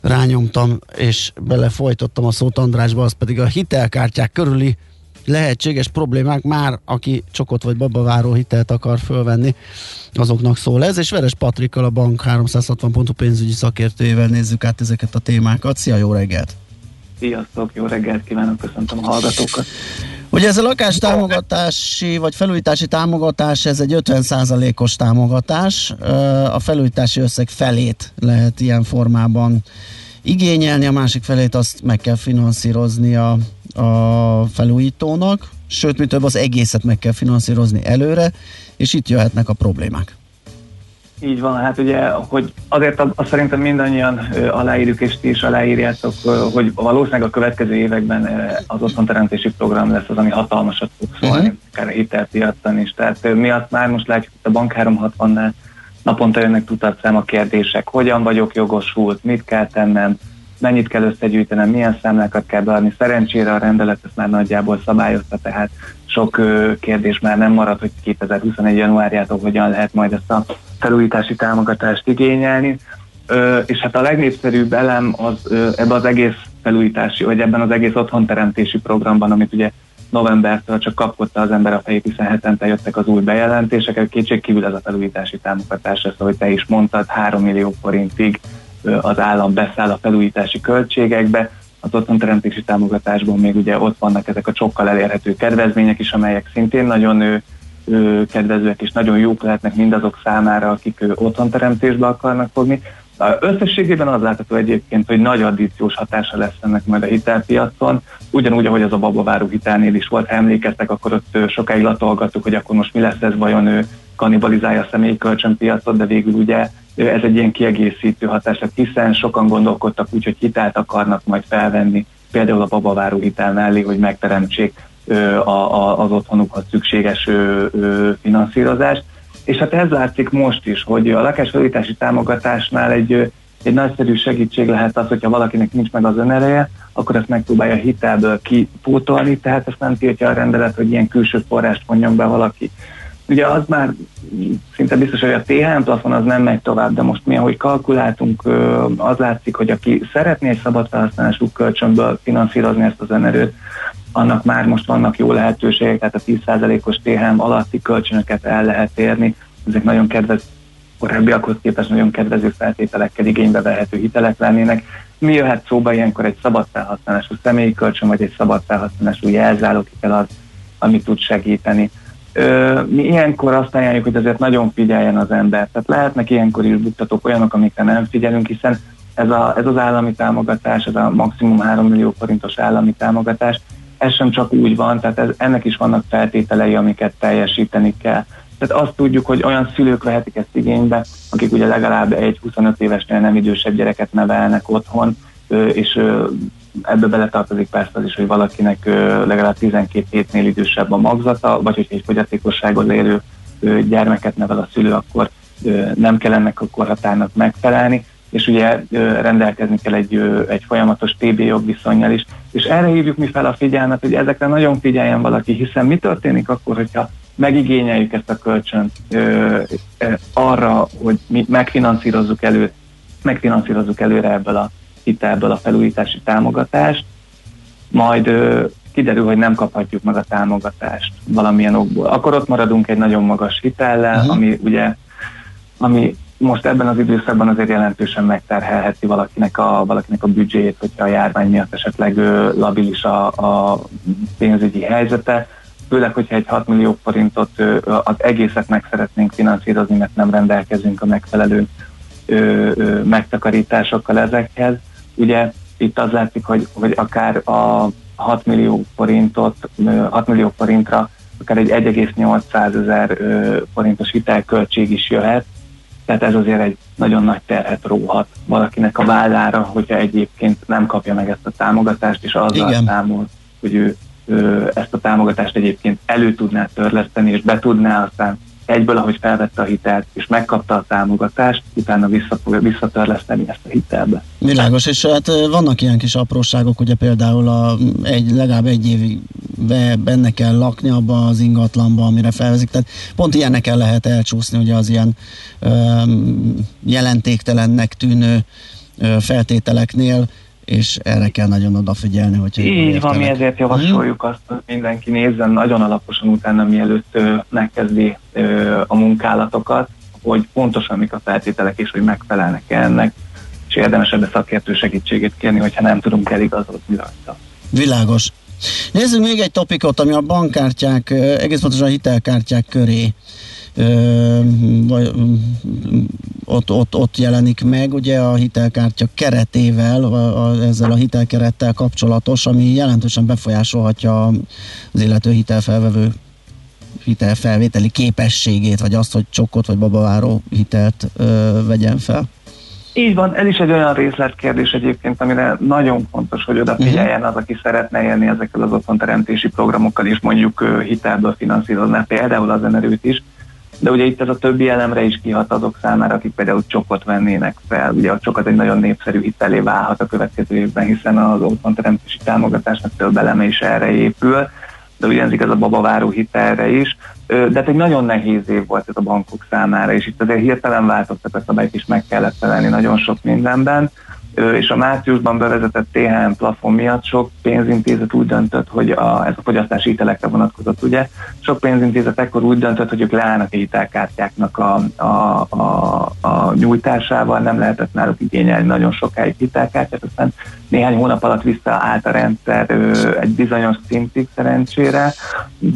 rányomtam, és belefolytottam a szót Andrásba, az pedig a hitelkártyák körüli lehetséges problémák már, aki csokot vagy babaváró hitelt akar fölvenni, azoknak szól ez, és Veres Patrikkal a bank 360 pontú pénzügyi szakértőjével nézzük át ezeket a témákat. Szia, jó reggelt! Sziasztok, jó reggelt kívánok, köszöntöm a hallgatókat! Ugye ez a lakás támogatási vagy felújítási támogatás, ez egy 50%-os támogatás. A felújítási összeg felét lehet ilyen formában igényelni, a másik felét azt meg kell finanszírozni a, a felújítónak, sőt, mi több az egészet meg kell finanszírozni előre, és itt jöhetnek a problémák. Így van, hát ugye, hogy azért azt szerintem mindannyian aláírjuk, és ti is aláírjátok, hogy valószínűleg a következő években az otthonteremtési program lesz az, ami hatalmasat fog szólni, uh-huh. akár a hitelpiacon is. Tehát mi azt már most látjuk, hogy a Bank 360-nál naponta jönnek tudatszám a kérdések, hogyan vagyok jogosult, mit kell tennem, mennyit kell összegyűjtenem, milyen számlákat kell beadni. Szerencsére a rendelet ezt már nagyjából szabályozta, tehát sok kérdés már nem marad, hogy 2021. januárjától hogyan lehet majd ezt a felújítási támogatást igényelni. És hát a legnépszerűbb elem az ebben az egész felújítási, vagy ebben az egész otthonteremtési programban, amit ugye novembertől csak kapkodta az ember a fejét, hiszen hetente jöttek az új bejelentések, kétségkívül ez a felújítási támogatás, ezt ahogy te is mondtad, 3 millió forintig az állam beszáll a felújítási költségekbe, az otthonteremtési támogatásban még ugye ott vannak ezek a sokkal elérhető kedvezmények is, amelyek szintén nagyon ő, ő, kedvezőek és nagyon jók lehetnek mindazok számára, akik ő, otthonteremtésbe akarnak fogni. Összességében az látható egyébként, hogy nagy addíciós hatása lesz ennek majd a hitelpiacon, ugyanúgy, ahogy az a babaváró hitelnél is volt, ha emlékeztek, akkor ott sokáig latolgattuk, hogy akkor most mi lesz ez, vajon ő kanibalizálja a személyi kölcsönpiacot, de végül ugye ez egy ilyen kiegészítő hatás, hiszen sokan gondolkodtak úgy, hogy hitelt akarnak majd felvenni, például a babaváró hitel mellé, hogy megteremtsék a, a, az otthonukhoz szükséges ö, ö, finanszírozást. És hát ez látszik most is, hogy a lakásfelújítási támogatásnál egy, egy nagyszerű segítség lehet az, hogyha valakinek nincs meg az önereje, akkor ezt megpróbálja hitelből kipótolni, tehát ezt nem tiltja a rendelet, hogy ilyen külső forrást mondjon be valaki. Ugye az már szinte biztos, hogy a THM plafon az nem megy tovább, de most mi, ahogy kalkuláltunk, az látszik, hogy aki szeretné egy szabad felhasználású kölcsönből finanszírozni ezt az önerőt, annak már most vannak jó lehetőségek, tehát a 10%-os THM alatti kölcsönöket el lehet érni. Ezek nagyon kedvező, korábbiakhoz képest nagyon kedvező feltételekkel igénybe vehető hitelek lennének. Mi jöhet szóba ilyenkor egy szabad felhasználású személyi kölcsön, vagy egy szabad felhasználású jelzálókitel az, ami tud segíteni. Mi ilyenkor azt ajánljuk, hogy azért nagyon figyeljen az ember. Tehát lehetnek ilyenkor is buktatók olyanok, amikre nem figyelünk, hiszen ez, a, ez az állami támogatás, ez a maximum 3 millió forintos állami támogatás, ez sem csak úgy van, tehát ez, ennek is vannak feltételei, amiket teljesíteni kell. Tehát azt tudjuk, hogy olyan szülők vehetik ezt igénybe, akik ugye legalább egy 25 évesnél nem idősebb gyereket nevelnek otthon, és ebbe beletartozik persze az is, hogy valakinek legalább 12 hétnél idősebb a magzata, vagy hogy egy fogyatékosságon élő gyermeket nevel a szülő, akkor nem kell ennek a korhatárnak megfelelni, és ugye rendelkezni kell egy, egy folyamatos TB jogviszonyjal is. És erre hívjuk mi fel a figyelmet, hogy ezekre nagyon figyeljen valaki, hiszen mi történik akkor, hogyha megigényeljük ezt a kölcsönt arra, hogy mi megfinanszírozzuk elő, megfinanszírozzuk előre ebből a hitelből a felújítási támogatást, majd kiderül, hogy nem kaphatjuk meg a támogatást valamilyen okból. Akkor ott maradunk egy nagyon magas hitellel, uh-huh. ami ugye ami most ebben az időszakban azért jelentősen megterhelheti valakinek a, valakinek a büdzséjét, hogyha a járvány miatt esetleg ö, labilis a, a pénzügyi helyzete, főleg, hogyha egy 6 millió forintot ö, az egészet meg szeretnénk finanszírozni, mert nem rendelkezünk a megfelelő ö, ö, megtakarításokkal ezekhez. Ugye itt az látszik, hogy, hogy akár a 6 millió forintot, 6 millió forintra akár egy 1,8 ezer forintos hitelköltség is jöhet, tehát ez azért egy nagyon nagy terhet róhat valakinek a vállára, hogyha egyébként nem kapja meg ezt a támogatást, és azzal Igen. számol, hogy ő, ő ezt a támogatást egyébként elő tudná törleszteni, és be tudná aztán egyből, ahogy felvette a hitelt, és megkapta a támogatást, utána vissza fogja visszatörleszteni ezt a hitelbe. Világos, és hát vannak ilyen kis apróságok, ugye például a, egy, legalább egy évi be, benne kell lakni abba az ingatlanba, amire felvezik. Tehát pont ilyennek el lehet elcsúszni, ugye az ilyen ö, jelentéktelennek tűnő feltételeknél, és erre kell nagyon odafigyelni, hogyha Így van, mi ezért javasoljuk azt, hogy mindenki nézzen nagyon alaposan utána, mielőtt megkezdi a munkálatokat, hogy pontosan mik a feltételek, és hogy megfelelnek -e ennek, és érdemes ebbe szakértő segítségét kérni, hogyha nem tudunk eligazodni rajta. Világos. Nézzük még egy topikot, ami a bankkártyák, egész pontosan a hitelkártyák köré vagy, ott, ott, ott jelenik meg, ugye a hitelkártya keretével, a, a, ezzel a hitelkerettel kapcsolatos, ami jelentősen befolyásolhatja az illető hitelfelvevő hitelfelvételi képességét, vagy azt, hogy csokot vagy babaváró hitelt ö, vegyen fel. Így van, ez is egy olyan részletkérdés egyébként, amire nagyon fontos, hogy odafigyeljen az, aki szeretne élni ezekkel az otthonteremtési programokkal, és mondjuk hitelből finanszírozná például az önerőt is. De ugye itt ez a többi elemre is kihat azok számára, akik például csokot vennének fel. Ugye a csok az egy nagyon népszerű hitelé válhat a következő évben, hiszen az otthonteremtési támogatásnak több eleme is erre épül. De ugyanez igaz a babaváró hitelre is, de hát egy nagyon nehéz év volt ez a bankok számára, és itt azért hirtelen változtak a szabályok is meg kellett felelni nagyon sok mindenben, és a márciusban bevezetett THM plafon miatt sok pénzintézet úgy döntött, hogy a, ez a fogyasztási hitelekre vonatkozott, ugye? Sok pénzintézet ekkor úgy döntött, hogy ők leállnak a hitelkártyáknak a, a, a, a nyújtásával, nem lehetett náluk igényelni nagyon sokáig hitelkártyát, aztán néhány hónap alatt visszaállt a rendszer ö, egy bizonyos szintig szerencsére.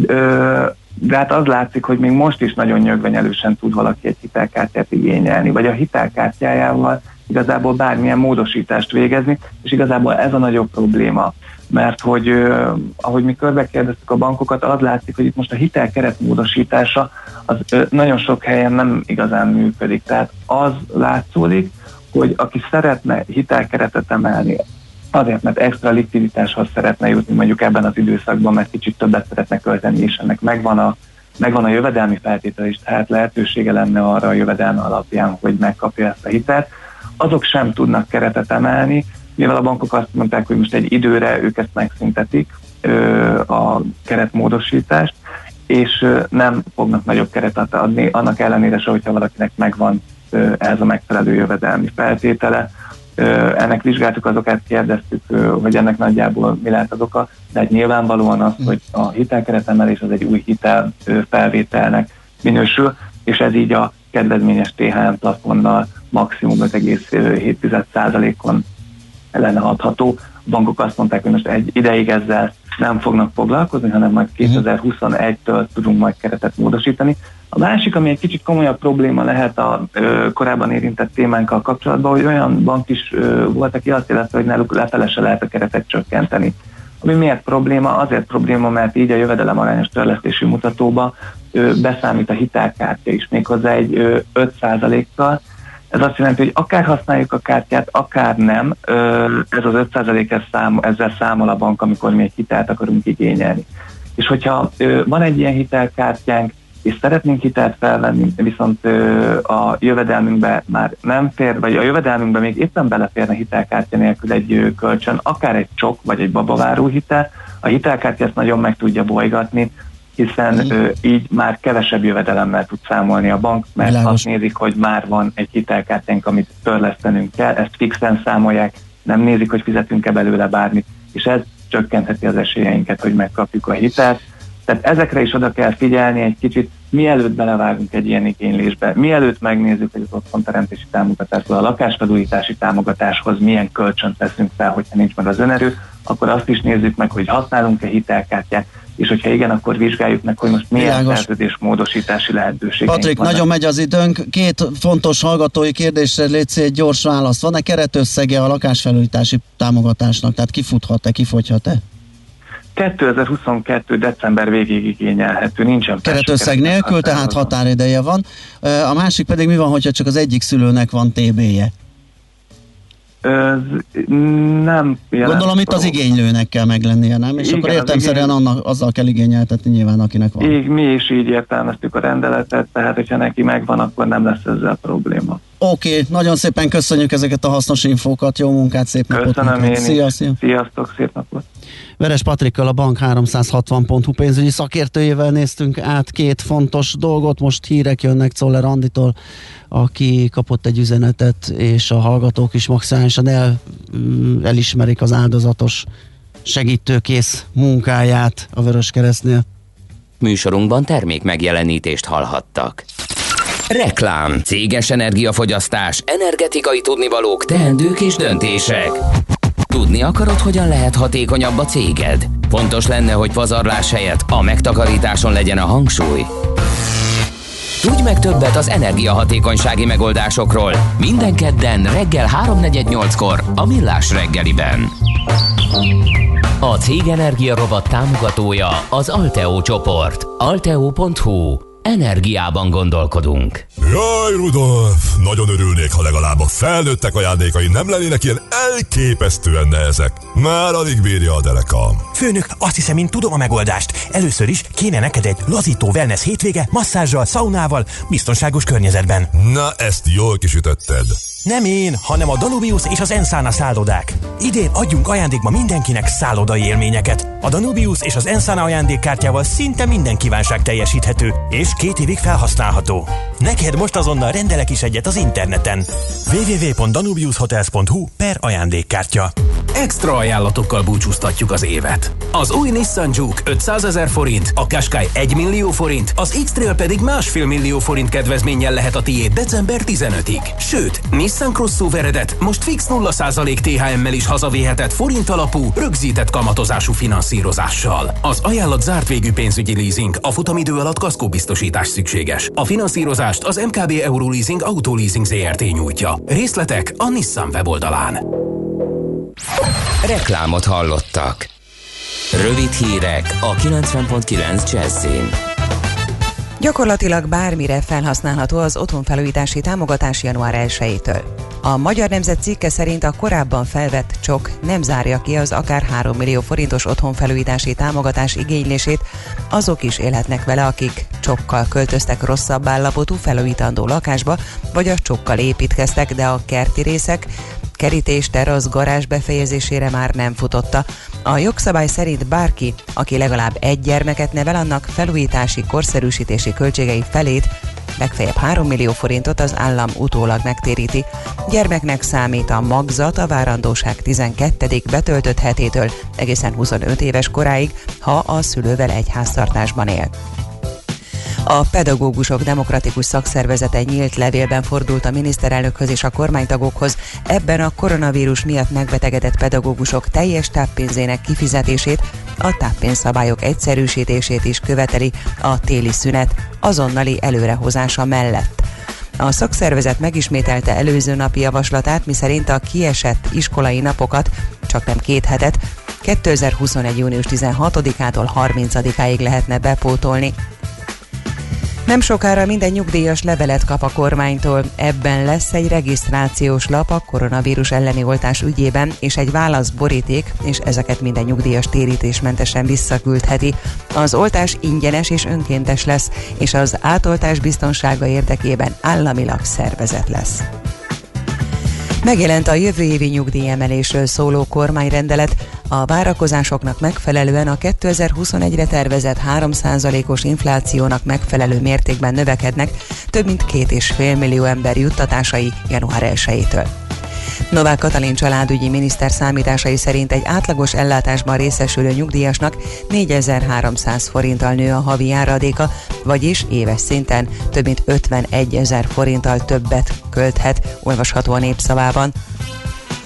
Ö, de hát az látszik, hogy még most is nagyon nyögvenyelősen tud valaki egy hitelkártyát igényelni, vagy a hitelkártyájával igazából bármilyen módosítást végezni, és igazából ez a nagyobb probléma. Mert hogy ahogy mi körbekérdeztük a bankokat, az látszik, hogy itt most a hitelkeret módosítása az nagyon sok helyen nem igazán működik. Tehát az látszódik, hogy aki szeretne hitelkeretet emelni, azért, mert extra likviditáshoz szeretne jutni mondjuk ebben az időszakban, mert kicsit többet szeretne költeni, és ennek megvan a, megvan a jövedelmi feltétel is, tehát lehetősége lenne arra a jövedelme alapján, hogy megkapja ezt a hitelt, azok sem tudnak keretet emelni, mivel a bankok azt mondták, hogy most egy időre ők ezt megszüntetik, a keretmódosítást, és nem fognak nagyobb keretet adni, annak ellenére se, hogyha valakinek megvan ez a megfelelő jövedelmi feltétele. Ennek vizsgáltuk azokat, kérdeztük, hogy ennek nagyjából mi lehet az oka, de hát nyilvánvalóan az, hogy a hitelkeretemelés az egy új hitel felvételnek minősül, és ez így a kedvezményes THM plafonnal maximum 5,7%-on lenne adható. A bankok azt mondták, hogy most egy ideig ezzel nem fognak foglalkozni, hanem majd 2021-től tudunk majd keretet módosítani. A másik, ami egy kicsit komolyabb probléma lehet a ö, korábban érintett témánkkal kapcsolatban, hogy olyan bank is ö, volt, aki azt illetve, hogy náluk lefele se lehet a keretet csökkenteni. Ami miért probléma? Azért probléma, mert így a jövedelem arányos törlesztési mutatóba ö, beszámít a hitelkártya is, méghozzá egy ö, 5%-kal, ez azt jelenti, hogy akár használjuk a kártyát, akár nem, ez az 5%-es szám, ezzel számol a bank, amikor mi egy hitelt akarunk igényelni. És hogyha van egy ilyen hitelkártyánk, és szeretnénk hitelt felvenni, viszont a jövedelmünkbe már nem fér, vagy a jövedelmünkbe még éppen beleférne hitelkártya nélkül egy kölcsön, akár egy csok, vagy egy babaváró hitel, a hitelkártya ezt nagyon meg tudja bolygatni, hiszen ő, így már kevesebb jövedelemmel tud számolni a bank, mert Világos. azt nézik, hogy már van egy hitelkártyánk, amit törlesztenünk kell, ezt fixen számolják, nem nézik, hogy fizetünk-e belőle bármit, és ez csökkentheti az esélyeinket, hogy megkapjuk a hitelt. Tehát ezekre is oda kell figyelni egy kicsit, mielőtt belevágunk egy ilyen igénylésbe, mielőtt megnézzük, hogy az otthonteremtési támogatásból a lakásfelújítási támogatáshoz milyen kölcsönt veszünk fel, hogyha nincs meg az önerő, akkor azt is nézzük meg, hogy használunk-e hitelkártyát, és hogyha igen, akkor vizsgáljuk meg, hogy most milyen szerződés módosítási lehetőség. Patrik, vannak. nagyon megy az időnk. Két fontos hallgatói kérdésre létsz egy gyors választ. Van-e keretösszege a lakásfelújítási támogatásnak? Tehát kifuthat-e, kifogyhat-e? 2022. december végéig igényelhető, nincsen Keretösszeg nélkül, tehát határideje van. A másik pedig mi van, hogyha csak az egyik szülőnek van TB-je? Ez nem Gondolom itt az igénylőnek kell meglennie, nem? És Igen, akkor értelmszerűen igény... annak, azzal kell igényeltetni nyilván, akinek van. Így, mi is így értelmeztük a rendeletet, tehát hogyha neki megvan, akkor nem lesz ezzel probléma. Oké, okay, nagyon szépen köszönjük ezeket a hasznos infókat, jó munkát, szép napot! Köszönöm én szia, szia. Sziasztok, szép napot! Veres Patrikkal a Bank 360.hu pénzügyi szakértőjével néztünk át két fontos dolgot. Most hírek jönnek Czoller Anditól, aki kapott egy üzenetet, és a hallgatók is maximálisan el, mm, elismerik az áldozatos segítőkész munkáját a Vörös Keresztnél. Műsorunkban termék megjelenítést hallhattak. Reklám, céges energiafogyasztás, energetikai tudnivalók, teendők és döntések. Tudni akarod, hogyan lehet hatékonyabb a céged? Fontos lenne, hogy pazarlás helyett a megtakarításon legyen a hangsúly. Tudj meg többet az energiahatékonysági megoldásokról minden kedden reggel 3.48-kor a Millás reggeliben. A Cég Energia Rovat támogatója az Alteo csoport. Alteo.hu Energiában gondolkodunk. Jaj, Rudolf! Nagyon örülnék, ha legalább a felnőttek ajándékai nem lennének ilyen elképesztően nehezek. Már alig bírja a derekam. Főnök, azt hiszem, én tudom a megoldást. Először is kéne neked egy lazító wellness hétvége, masszázsal, szaunával, biztonságos környezetben. Na, ezt jól kisütötted. Nem én, hanem a Danubius és az Ensana szállodák. Idén adjunk ajándékba mindenkinek szállodai élményeket. A Danubius és az Ensana ajándékkártyával szinte minden kívánság teljesíthető, és két évig felhasználható. Neked most azonnal rendelek is egyet az interneten. www.danubiushotels.hu per ajándékkártya. Extra ajánlatokkal búcsúztatjuk az évet. Az új Nissan Juke 500 ezer forint, a Qashqai 1 millió forint, az X-Trail pedig másfél millió forint kedvezménnyel lehet a tiéd december 15-ig. Sőt, Nissan Crossoveredet most fix 0% THM-mel is hazavéhetett forint alapú, rögzített kamatozású finanszírozással. Az ajánlat zárt végű pénzügyi leasing, a futamidő alatt kaszkóbiztosítás szükséges. A finanszírozást az MKB Euroleasing Autoleasing ZRT nyújtja. Részletek a Nissan weboldalán. Reklámot hallottak. Rövid hírek a 90.9 Jazzin. Gyakorlatilag bármire felhasználható az otthonfelújítási támogatás január 1-től. A Magyar Nemzet cikke szerint a korábban felvett csok nem zárja ki az akár 3 millió forintos otthonfelújítási támogatás igénylését, azok is élhetnek vele, akik csokkal költöztek rosszabb állapotú felújítandó lakásba, vagy a csokkal építkeztek, de a kerti részek kerítés, terasz, garázs befejezésére már nem futotta. A jogszabály szerint bárki, aki legalább egy gyermeket nevel, annak felújítási, korszerűsítési költségei felét legfeljebb 3 millió forintot az állam utólag megtéríti. Gyermeknek számít a magzat a várandóság 12. betöltött hetétől egészen 25 éves koráig, ha a szülővel egy háztartásban él. A pedagógusok demokratikus szakszervezete nyílt levélben fordult a miniszterelnökhöz és a kormánytagokhoz. Ebben a koronavírus miatt megbetegedett pedagógusok teljes táppénzének kifizetését, a táppénzszabályok egyszerűsítését is követeli a téli szünet azonnali előrehozása mellett. A szakszervezet megismételte előző napi javaslatát, miszerint a kiesett iskolai napokat, csak nem két hetet, 2021. június 16-ától 30-áig lehetne bepótolni. Nem sokára minden nyugdíjas levelet kap a kormánytól. Ebben lesz egy regisztrációs lap a koronavírus elleni oltás ügyében, és egy válaszboríték, és ezeket minden nyugdíjas térítésmentesen visszaküldheti. Az oltás ingyenes és önkéntes lesz, és az átoltás biztonsága érdekében államilag szervezet lesz. Megjelent a jövő évi nyugdíjemelésről szóló kormányrendelet, a várakozásoknak megfelelően a 2021-re tervezett 3%-os inflációnak megfelelő mértékben növekednek több mint 2,5 millió ember juttatásai január 1-től. Novák Katalin családügyi miniszter számításai szerint egy átlagos ellátásban részesülő nyugdíjasnak 4300 forinttal nő a havi járadéka, vagyis éves szinten több mint 51 ezer forinttal többet költhet, olvasható a népszavában.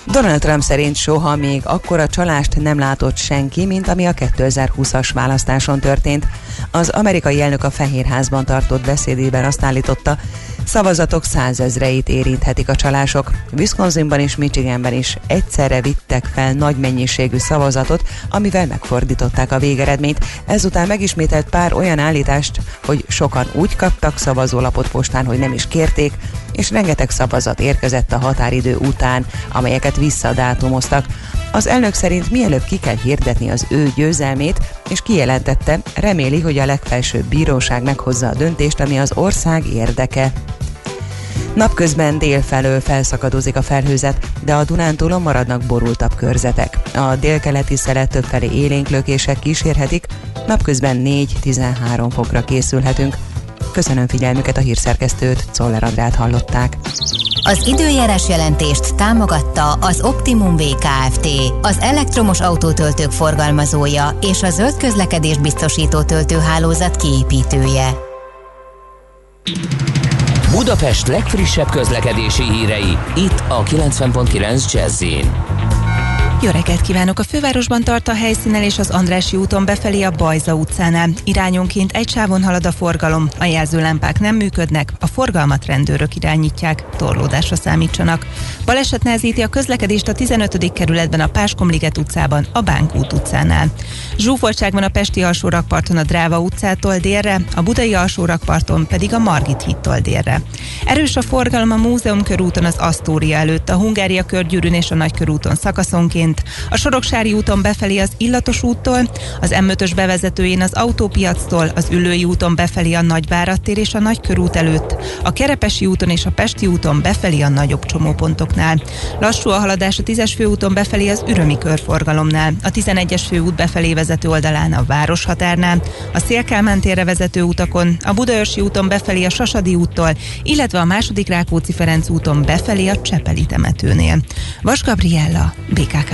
Donald Trump szerint soha még akkora csalást nem látott senki, mint ami a 2020-as választáson történt. Az amerikai elnök a Fehérházban tartott beszédében azt állította, szavazatok százezreit érinthetik a csalások. Wisconsinban és Michiganben is egyszerre vittek fel nagy mennyiségű szavazatot, amivel megfordították a végeredményt. Ezután megismételt pár olyan állítást, hogy sokan úgy kaptak szavazólapot postán, hogy nem is kérték, és rengeteg szavazat érkezett a határidő után, amelyeket visszadátumoztak. Az elnök szerint mielőbb ki kell hirdetni az ő győzelmét, és kijelentette, reméli, hogy a legfelsőbb bíróság meghozza a döntést, ami az ország érdeke. Napközben délfelől felszakadozik a felhőzet, de a Dunántúlon maradnak borultabb körzetek. A délkeleti szelet többfelé élénklökések kísérhetik, napközben 4-13 fokra készülhetünk. Köszönöm figyelmüket a hírszerkesztőt, Czoller Andrát hallották. Az időjárás jelentést támogatta az Optimum VKFT, az elektromos autótöltők forgalmazója és a zöld közlekedés biztosító töltőhálózat kiépítője. Budapest legfrissebb közlekedési hírei, itt a 90.9 jazz jó reggelt kívánok! A fővárosban tart a helyszínen és az Andrási úton befelé a Bajza utcánál. Irányonként egy sávon halad a forgalom, a jelzőlámpák nem működnek, a forgalmat rendőrök irányítják, torlódásra számítsanak. Baleset nehezíti a közlekedést a 15. kerületben a Páskomliget utcában, a Bánkút utcánál. Zsúfoltság van a Pesti alsórakparton a Dráva utcától délre, a Budai alsórakparton pedig a Margit hittól délre. Erős a forgalom a Múzeum körúton az Asztória előtt, a Hungária körgyűrűn és a Nagykörúton szakaszonként, szerint. A Soroksári úton befelé az Illatos úttól, az M5-ös bevezetőjén az autópiactól, az Ülői úton befelé a Nagyváradtér és a Nagykörút előtt, a Kerepesi úton és a Pesti úton befelé a nagyobb csomópontoknál. Lassú a haladás a 10-es főúton befelé az Ürömi körforgalomnál, a 11-es főút befelé vezető oldalán a Városhatárnál, a Szélkálmán vezető utakon, a Budaörsi úton befelé a Sasadi úttól, illetve a második Rákóczi Ferenc úton befelé a Csepeli temetőnél. Vas Gabriella, BKK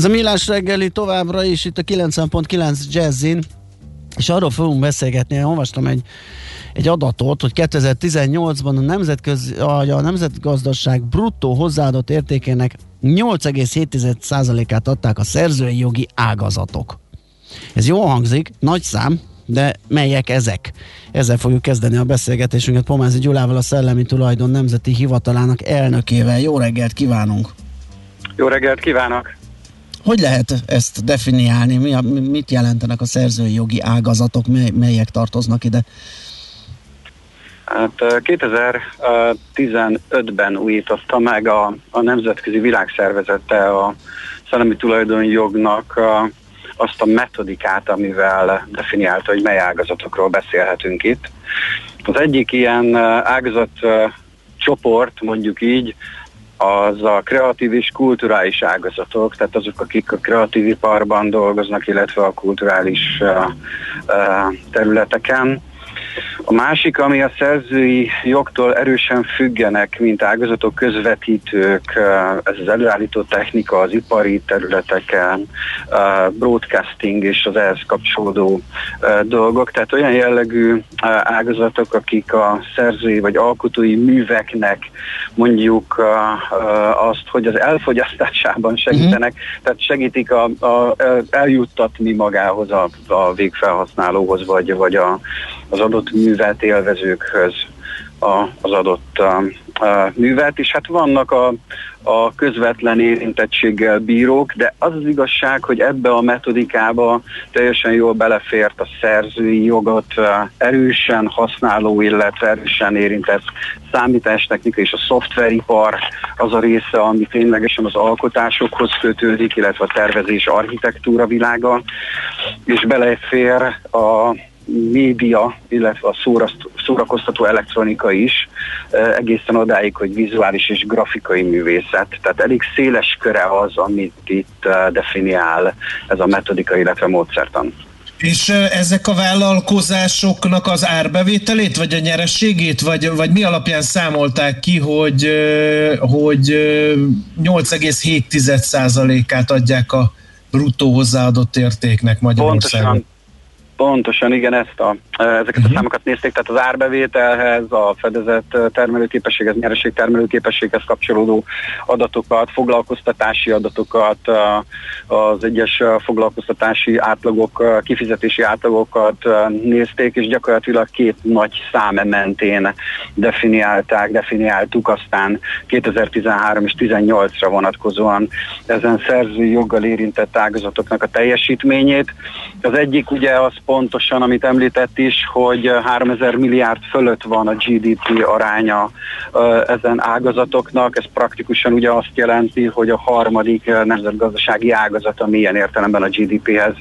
Ez a Millás reggeli továbbra is itt a 90.9 Jazzin, és arról fogunk beszélgetni, én olvastam egy, egy adatot, hogy 2018-ban a, nemzetközi, a nemzetgazdaság bruttó hozzáadott értékének 8,7%-át adták a szerzői jogi ágazatok. Ez jó hangzik, nagy szám, de melyek ezek? Ezzel fogjuk kezdeni a beszélgetésünket Pomázi Gyulával, a Szellemi Tulajdon Nemzeti Hivatalának elnökével. Jó reggelt kívánunk! Jó reggelt kívánok! Hogy lehet ezt definiálni? Mi a, mit jelentenek a szerzői jogi ágazatok, mely, melyek tartoznak ide? Hát 2015-ben újította meg a, a Nemzetközi Világszervezete a szellemi tulajdonjognak a, azt a metodikát, amivel definiálta, hogy mely ágazatokról beszélhetünk itt. Az egyik ilyen ágazat csoport, mondjuk így, az a kreatív és kulturális ágazatok, tehát azok, akik a kreatív iparban dolgoznak, illetve a kulturális területeken. A másik, ami a szerzői jogtól erősen függenek, mint ágazatok közvetítők, ez az előállító technika az ipari területeken, broadcasting és az ehhez kapcsolódó dolgok. Tehát olyan jellegű ágazatok, akik a szerzői vagy alkotói műveknek mondjuk azt, hogy az elfogyasztásában segítenek, uh-huh. tehát segítik a, a, eljuttatni magához a, a végfelhasználóhoz, vagy, vagy a, az adott művet élvezőkhöz a, az adott a, a művet, és hát vannak a, a közvetlen érintettséggel bírók, de az az igazság, hogy ebbe a metodikába teljesen jól belefért a szerzői jogot erősen használó, illetve erősen érintett számítástechnika és a szoftveripar az a része, ami ténylegesen az alkotásokhoz kötődik, illetve a tervezés architektúra világa, és belefér a média, illetve a szórakoztató elektronika is, egészen odáig, hogy vizuális és grafikai művészet. Tehát elég széles köre az, amit itt definiál ez a metodika, illetve módszertan. És ezek a vállalkozásoknak az árbevételét, vagy a nyerességét, vagy, vagy mi alapján számolták ki, hogy, hogy 8,7%-át adják a bruttó hozzáadott értéknek Magyarországon? Pontosan, Pontosan, igen, ezt a, ezeket uh-huh. a számokat nézték, tehát az árbevételhez, a fedezett termelőképességhez, nyereség termelőképességhez kapcsolódó adatokat, foglalkoztatási adatokat, az egyes foglalkoztatási átlagok, kifizetési átlagokat nézték, és gyakorlatilag két nagy szám mentén definiálták, definiáltuk aztán 2013 és 2018-ra vonatkozóan ezen szerzői joggal érintett ágazatoknak a teljesítményét. Az egyik ugye az pontosan, amit említett is, hogy 3000 milliárd fölött van a GDP aránya ezen ágazatoknak. Ez praktikusan ugye azt jelenti, hogy a harmadik nemzetgazdasági ágazat, ami ilyen értelemben a GDP-hez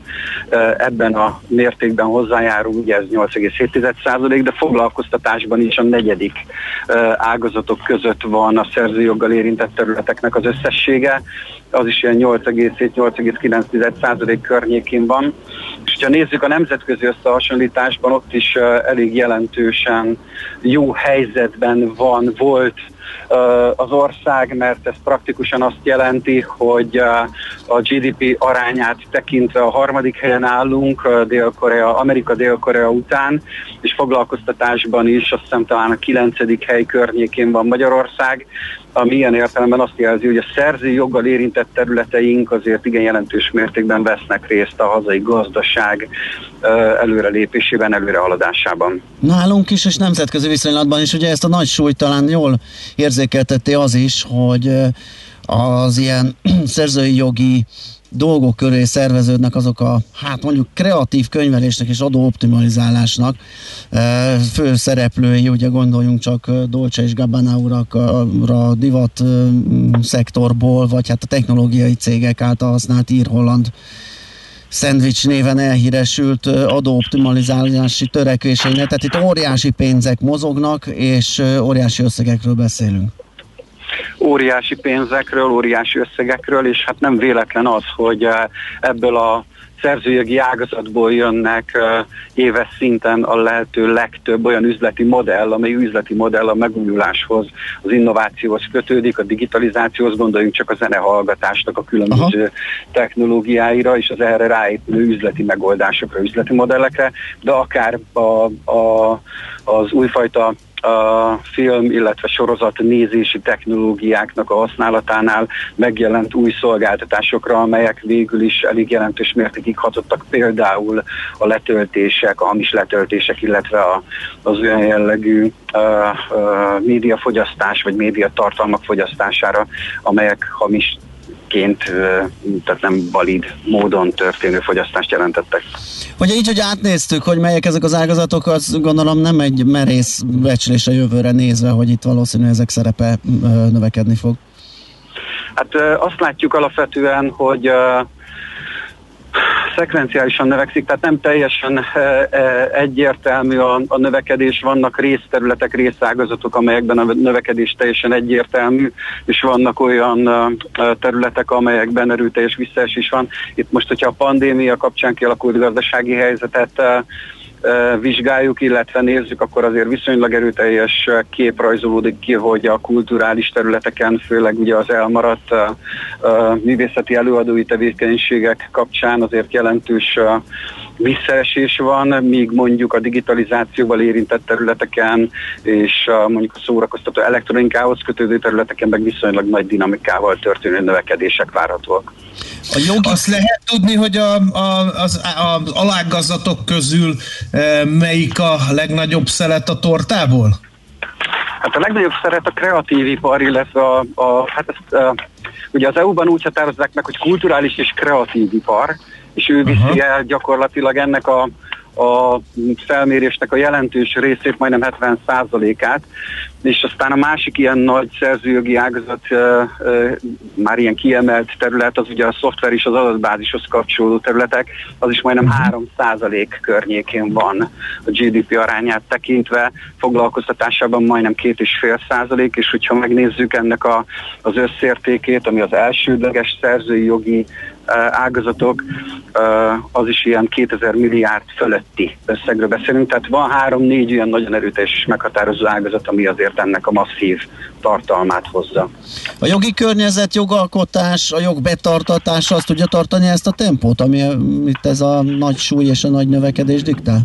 ebben a mértékben hozzájárul, ugye ez 8,7% de foglalkoztatásban is a negyedik ágazatok között van a szerzőjoggal érintett területeknek az összessége, az is ilyen 8,7-8,9 környékén van. És ha nézzük a nemzetközi összehasonlításban, ott is elég jelentősen jó helyzetben van, volt az ország, mert ez praktikusan azt jelenti, hogy a GDP arányát tekintve a harmadik helyen állunk, Dél-Korea, Amerika Dél-Korea után, és foglalkoztatásban is azt hiszem talán a kilencedik hely környékén van Magyarország, ami ilyen értelemben azt jelzi, hogy a szerzői joggal érintett területeink azért igen jelentős mértékben vesznek részt a hazai gazdaság előrelépésében, előrehaladásában. Nálunk is, és nemzetközi viszonylatban is ugye ezt a nagy súlyt talán jól érzékelteti az is, hogy az ilyen szerzői jogi dolgok köré szerveződnek azok a, hát mondjuk kreatív könyvelésnek és adóoptimalizálásnak fő szereplői, ugye gondoljunk csak Dolce és Gabbana urakra divat szektorból, vagy hát a technológiai cégek által használt ír-holland szendvics néven elhíresült adóoptimalizálási törekvéseinek, tehát itt óriási pénzek mozognak, és óriási összegekről beszélünk óriási pénzekről, óriási összegekről, és hát nem véletlen az, hogy ebből a szerzőjogi ágazatból jönnek uh, éves szinten a lehető legtöbb olyan üzleti modell, amely üzleti modell a megújuláshoz, az innovációhoz kötődik, a digitalizációhoz, gondoljunk csak a zenehallgatásnak a különböző Aha. technológiáira és az erre ráépülő üzleti megoldásokra, üzleti modellekre, de akár a, a, az újfajta a film, illetve sorozat nézési technológiáknak a használatánál megjelent új szolgáltatásokra, amelyek végül is elég jelentős mértékig hatottak például a letöltések, a hamis letöltések, illetve a, az olyan jellegű uh, uh, médiafogyasztás vagy médiatartalmak fogyasztására, amelyek hamis ként, tehát nem valid módon történő fogyasztást jelentettek. Ugye így, hogy átnéztük, hogy melyek ezek az ágazatok, az gondolom nem egy merész becslés a jövőre nézve, hogy itt valószínűleg ezek szerepe növekedni fog. Hát azt látjuk alapvetően, hogy szekvenciálisan növekszik, tehát nem teljesen e, e, egyértelmű a, a növekedés. Vannak részterületek, részágazatok, amelyekben a növekedés teljesen egyértelmű, és vannak olyan e, területek, amelyekben erőteljes visszaesés van. Itt most, hogyha a pandémia kapcsán kialakult gazdasági helyzetet vizsgáljuk, illetve nézzük, akkor azért viszonylag erőteljes kép rajzolódik ki, hogy a kulturális területeken, főleg ugye az elmaradt művészeti előadói tevékenységek kapcsán azért jelentős visszaesés van, míg mondjuk a digitalizációval érintett területeken és mondjuk a szórakoztató elektronikához kötődő területeken meg viszonylag nagy dinamikával történő növekedések várhatóak. A jogi... Azt lehet tudni, hogy a, a, az, az alágazatok közül e, melyik a legnagyobb szelet a tortából? Hát a legnagyobb szeret a kreatív ipar, illetve a, a hát ezt, a, ugye az EU-ban úgy határozzák meg, hogy kulturális és kreatív ipar, és ő viszi uh-huh. el gyakorlatilag ennek a, a felmérésnek a jelentős részét, majdnem 70%-át, és aztán a másik ilyen nagy szerzőjogi ágazat, uh, uh, már ilyen kiemelt terület, az ugye a szoftver és az adatbázishoz kapcsolódó területek, az is majdnem 3% környékén van a GDP arányát tekintve, foglalkoztatásában majdnem 2,5%, és hogyha megnézzük ennek a, az összértékét, ami az elsődleges szerzői jogi ágazatok, az is ilyen 2000 milliárd fölötti összegről beszélünk, tehát van három-négy olyan nagyon erőteljes meghatározó ágazat, ami azért ennek a masszív tartalmát hozza. A jogi környezet, jogalkotás, a jog betartatása azt tudja tartani ezt a tempót, ami itt ez a nagy súly és a nagy növekedés diktál?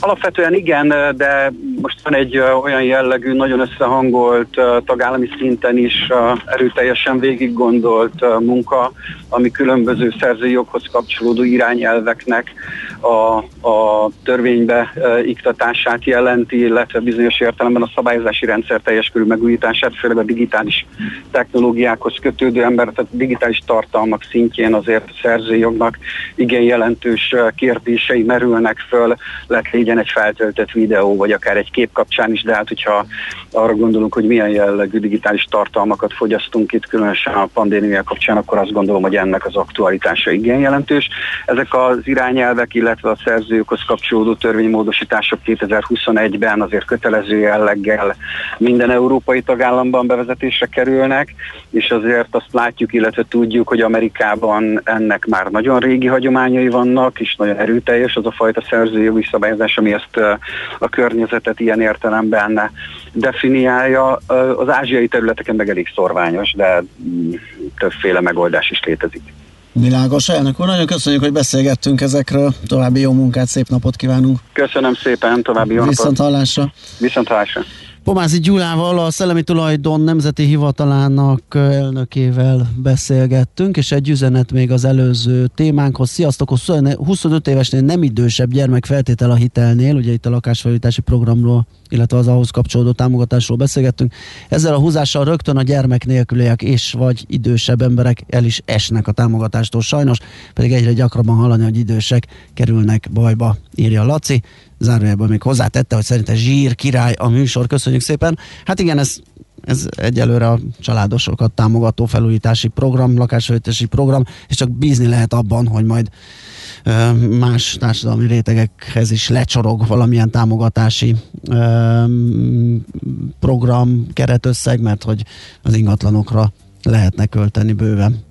Alapvetően igen, de most van egy olyan jellegű, nagyon összehangolt tagállami szinten is erőteljesen végig gondolt munka, ami különböző szerzői joghoz kapcsolódó irányelveknek a, a törvénybe iktatását jelenti, illetve bizonyos értelemben a szabályozási rendszer teljes körű megújítását, főleg a digitális technológiákhoz kötődő ember, tehát digitális tartalmak szintjén azért a szerzői jognak igen jelentős kérdései merülnek föl, lehet legyen egy feltöltött videó, vagy akár egy kép kapcsán is, de hát hogyha arra gondolunk, hogy milyen jellegű digitális tartalmakat fogyasztunk itt, különösen a pandémia kapcsán, akkor azt gondolom, hogy ennek az aktualitása igen jelentős. Ezek az irányelvek, illetve a szerzőkhoz kapcsolódó törvénymódosítások 2021-ben azért kötelező jelleggel minden európai tagállamban bevezetésre kerülnek, és azért azt látjuk, illetve tudjuk, hogy Amerikában ennek már nagyon régi hagyományai vannak, és nagyon erőteljes az a fajta szerzőjogi szabályozás, ami ezt a környezetet ilyen értelemben definiálja. Az ázsiai területeken meg elég szorványos, de mm, többféle megoldás is létezik. Világos, elnök úr, nagyon köszönjük, hogy beszélgettünk ezekről. További jó munkát, szép napot kívánunk. Köszönöm szépen, további jó Viszont napot. hallásra. Viszont hallásra. Pomázi Gyulával, a Szellemi Tulajdon Nemzeti Hivatalának elnökével beszélgettünk, és egy üzenet még az előző témánkhoz. Sziasztok, 25 évesnél nem idősebb gyermek feltétel a hitelnél, ugye itt a lakásfelújítási programról, illetve az ahhoz kapcsolódó támogatásról beszélgettünk. Ezzel a húzással rögtön a gyermek nélküliek és vagy idősebb emberek el is esnek a támogatástól sajnos, pedig egyre gyakrabban hallani, hogy idősek kerülnek bajba, írja Laci zárójában még hozzátette, hogy szerintem zsír király a műsor. Köszönjük szépen. Hát igen, ez ez egyelőre a családosokat támogató felújítási program, lakásfelújítási program, és csak bízni lehet abban, hogy majd más társadalmi rétegekhez is lecsorog valamilyen támogatási program, keretösszeg, mert hogy az ingatlanokra lehetne költeni bőven.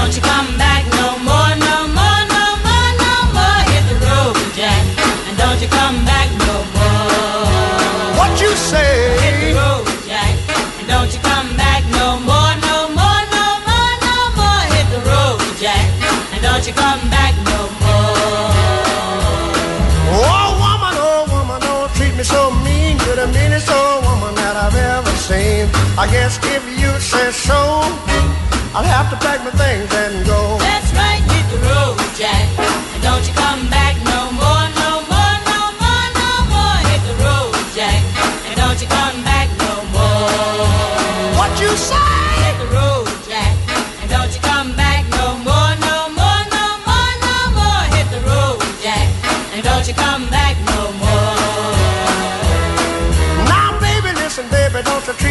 Don't you come back no more, no more, no more, no more. Hit the road, Jack, and don't you come back no more. What you say? Hit the road, Jack, and don't you come back no more, no more, no more, no more. Hit the road, Jack, and don't you come back no more. Oh woman, oh woman, don't treat me so mean. You're the meanest old woman that I've ever seen. I guess if you say so. I'll have to pack my things and go.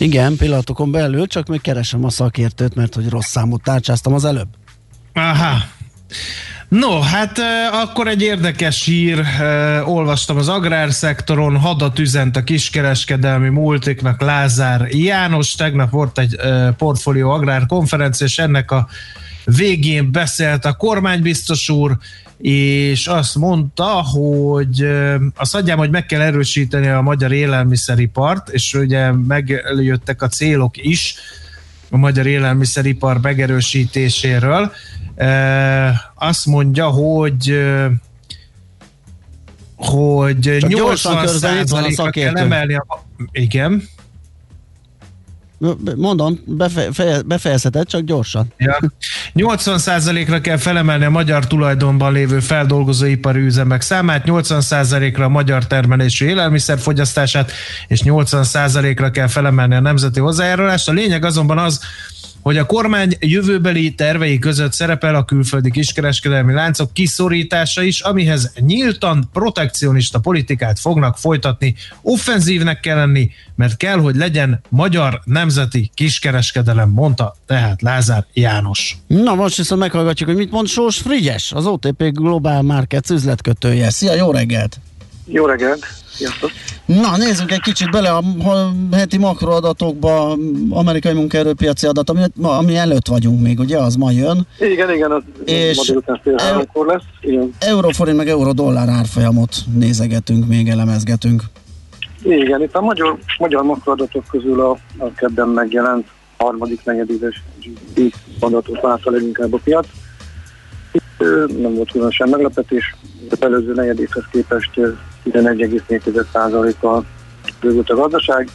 Igen, pillanatokon belül, csak még keresem a szakértőt, mert hogy rossz számot tárcsáztam az előbb. Aha. No, hát akkor egy érdekes hír, olvastam az agrárszektoron, hadat üzent a kiskereskedelmi multiknak Lázár János, tegnap volt egy eh, portfólió agrárkonferencia, és ennek a végén beszélt a kormánybiztos úr, és azt mondta, hogy azt adjám, hogy meg kell erősíteni a magyar élelmiszeripart, és ugye megjöttek a célok is a magyar élelmiszeripar megerősítéséről. Azt mondja, hogy hogy Csak gyorsan 80 közben itt van a kell emelni a... Igen. Mondom, befe- feje- befejezheted, csak gyorsan. Ja. 80%-ra kell felemelni a magyar tulajdonban lévő feldolgozóipari üzemek számát, 80%-ra a magyar termelésű élelmiszer fogyasztását, és 80%-ra kell felemelni a nemzeti hozzájárulást. A lényeg azonban az, hogy a kormány jövőbeli tervei között szerepel a külföldi kiskereskedelmi láncok kiszorítása is, amihez nyíltan protekcionista politikát fognak folytatni. Offenzívnek kell lenni, mert kell, hogy legyen magyar nemzeti kiskereskedelem, mondta tehát Lázár János. Na most viszont meghallgatjuk, hogy mit mond Sós Frigyes, az OTP Global Markets üzletkötője. Szia, jó reggelt! Jó reggelt! Sziasztok! Na, nézzünk egy kicsit bele a, heti makroadatokba, amerikai munkaerőpiaci adat, ami, ami előtt vagyunk még, ugye, az ma jön. Igen, igen, az És ma délután fél háromkor lesz. Igen. Euróforint meg euró-dollár árfolyamot nézegetünk, még elemezgetünk. Igen, itt a magyar, magyar makroadatok közül a, a kedden megjelent harmadik negyedéves GDP adatot várta leginkább a piac. Itt nem volt különösen meglepetés, az előző negyedévhez képest 11,4%-kal bővült a gazdaság,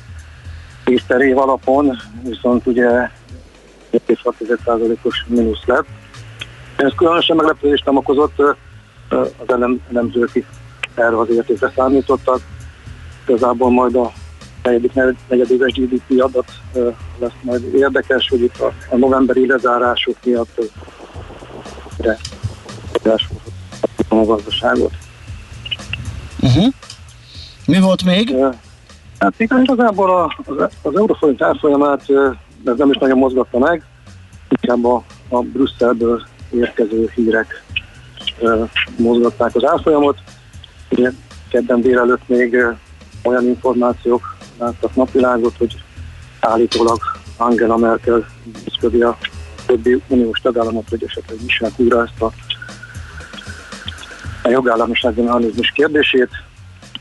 és per év alapon viszont ugye 2,6%-os mínusz lett. Ez különösen meglepetést nem okozott, az elem, elemzők is erre az értékre számítottak. Igazából majd a negyedik negyedéves GDP adat lesz majd érdekes, hogy itt a, a novemberi lezárások miatt de a gazdaságot. Uh-huh. Mi volt még? Hát igen, igazából az, az euróforint árfolyamát ez nem is nagyon mozgatta meg, inkább a, a Brüsszelből érkező hírek ö, mozgatták az árfolyamot. Ugye kedden délelőtt még olyan információk láttak napvilágot, hogy állítólag Angela Merkel biztosítja a többi uniós tagállamot, hogy esetleg nyissák újra ezt a, a jogállamisági mechanizmus kérdését.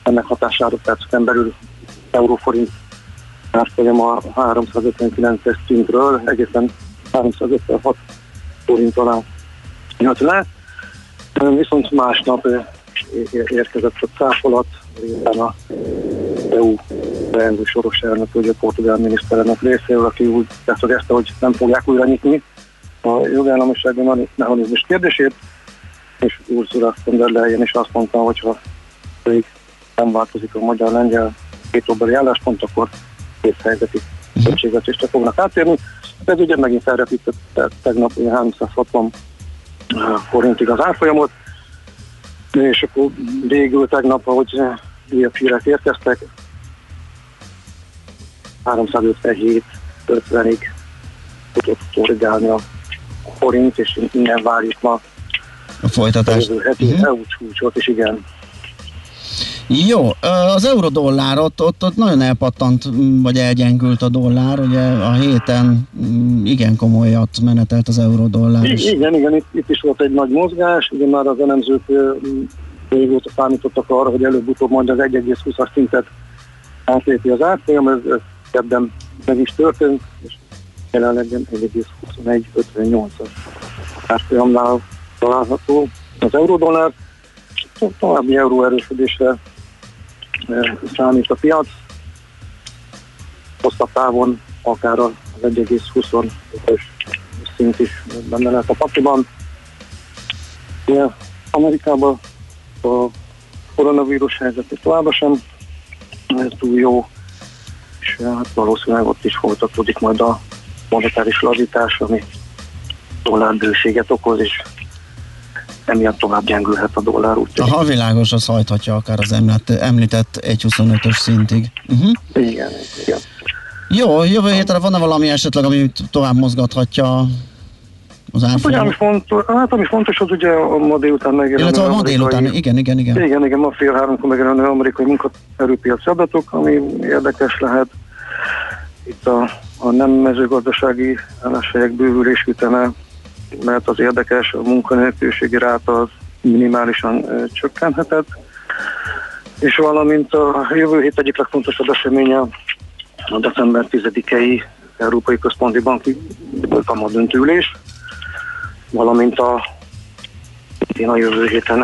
Ennek hatására perceken belül euróforint árfolyam a 359-es szintről egészen 356 forint alá jött le. Viszont másnap érkezett a cáfolat, részben a EU leendő soros elnök, ugye a portugál miniszterelnök részéről, aki úgy leszögezte, hogy nem fogják újra nyitni a jogállamisági mechanizmus kérdését, és Ursula von der Leyen is azt mondta, hogy ha még nem változik a magyar-lengyel kétoldali álláspont, akkor készhelyzeti költségvetésre fognak átérni. Ez ugye megint felrepített tegnap ugye 360 forintig az árfolyamot, és akkor végül tegnap, ahogy újabb hírek érkeztek, 357 50-ig tudott korrigálni a forint, és innen várjuk ma A folytatás. jövő heti uh-huh. EU csúcsot, és igen, Jó, az eurodollár ott, ott, ott nagyon elpattant, vagy elgyengült a dollár, ugye a héten igen komolyat menetelt az eurodollár. Is. igen, igen, itt, itt is volt egy nagy mozgás, ugye már az elemzők régóta számítottak arra, hogy előbb-utóbb majd az 1,20-as szintet átlépi az árfolyam, ez, ez ebben meg is történt, és jelenleg 1,2158-as árfolyamnál található az eurodollár. To- További euró erősödésre e, számít a piac. Hosszabb távon akár az 1,25-ös szint is benne lehet a pakliban. Amerikában a koronavírus helyzet továbbra sem eh, túl jó, és eh, hát valószínűleg ott is folytatódik majd a monetáris lazítás, ami dollárbőséget okoz, és emiatt tovább gyengülhet a dollár. Úgy Aha, világos, az hajthatja akár az emlett, említett 1,25-ös szintig. Uh-huh. Igen, igen. Jó, jövő hétre van-e valami esetleg, ami tovább mozgathatja az Hát, ugye, ami árfolyamot? fontos, hát ami fontos, az ugye a ma délután megjelenő Illetve a ma délután, igen, igen, igen. Igen, igen, ma fél háromkor megjelenő amerikai munkaerőpiaci adatok, ami érdekes lehet. Itt a, a nem mezőgazdasági álláshelyek bővülés üteme, mert az érdekes, a munkanélküliségi ráta az minimálisan csökkenhetett. És valamint a jövő hét egyik legfontosabb eseménye a december 10-i Európai Központi Banki kamadöntülés, valamint a én a jövő héten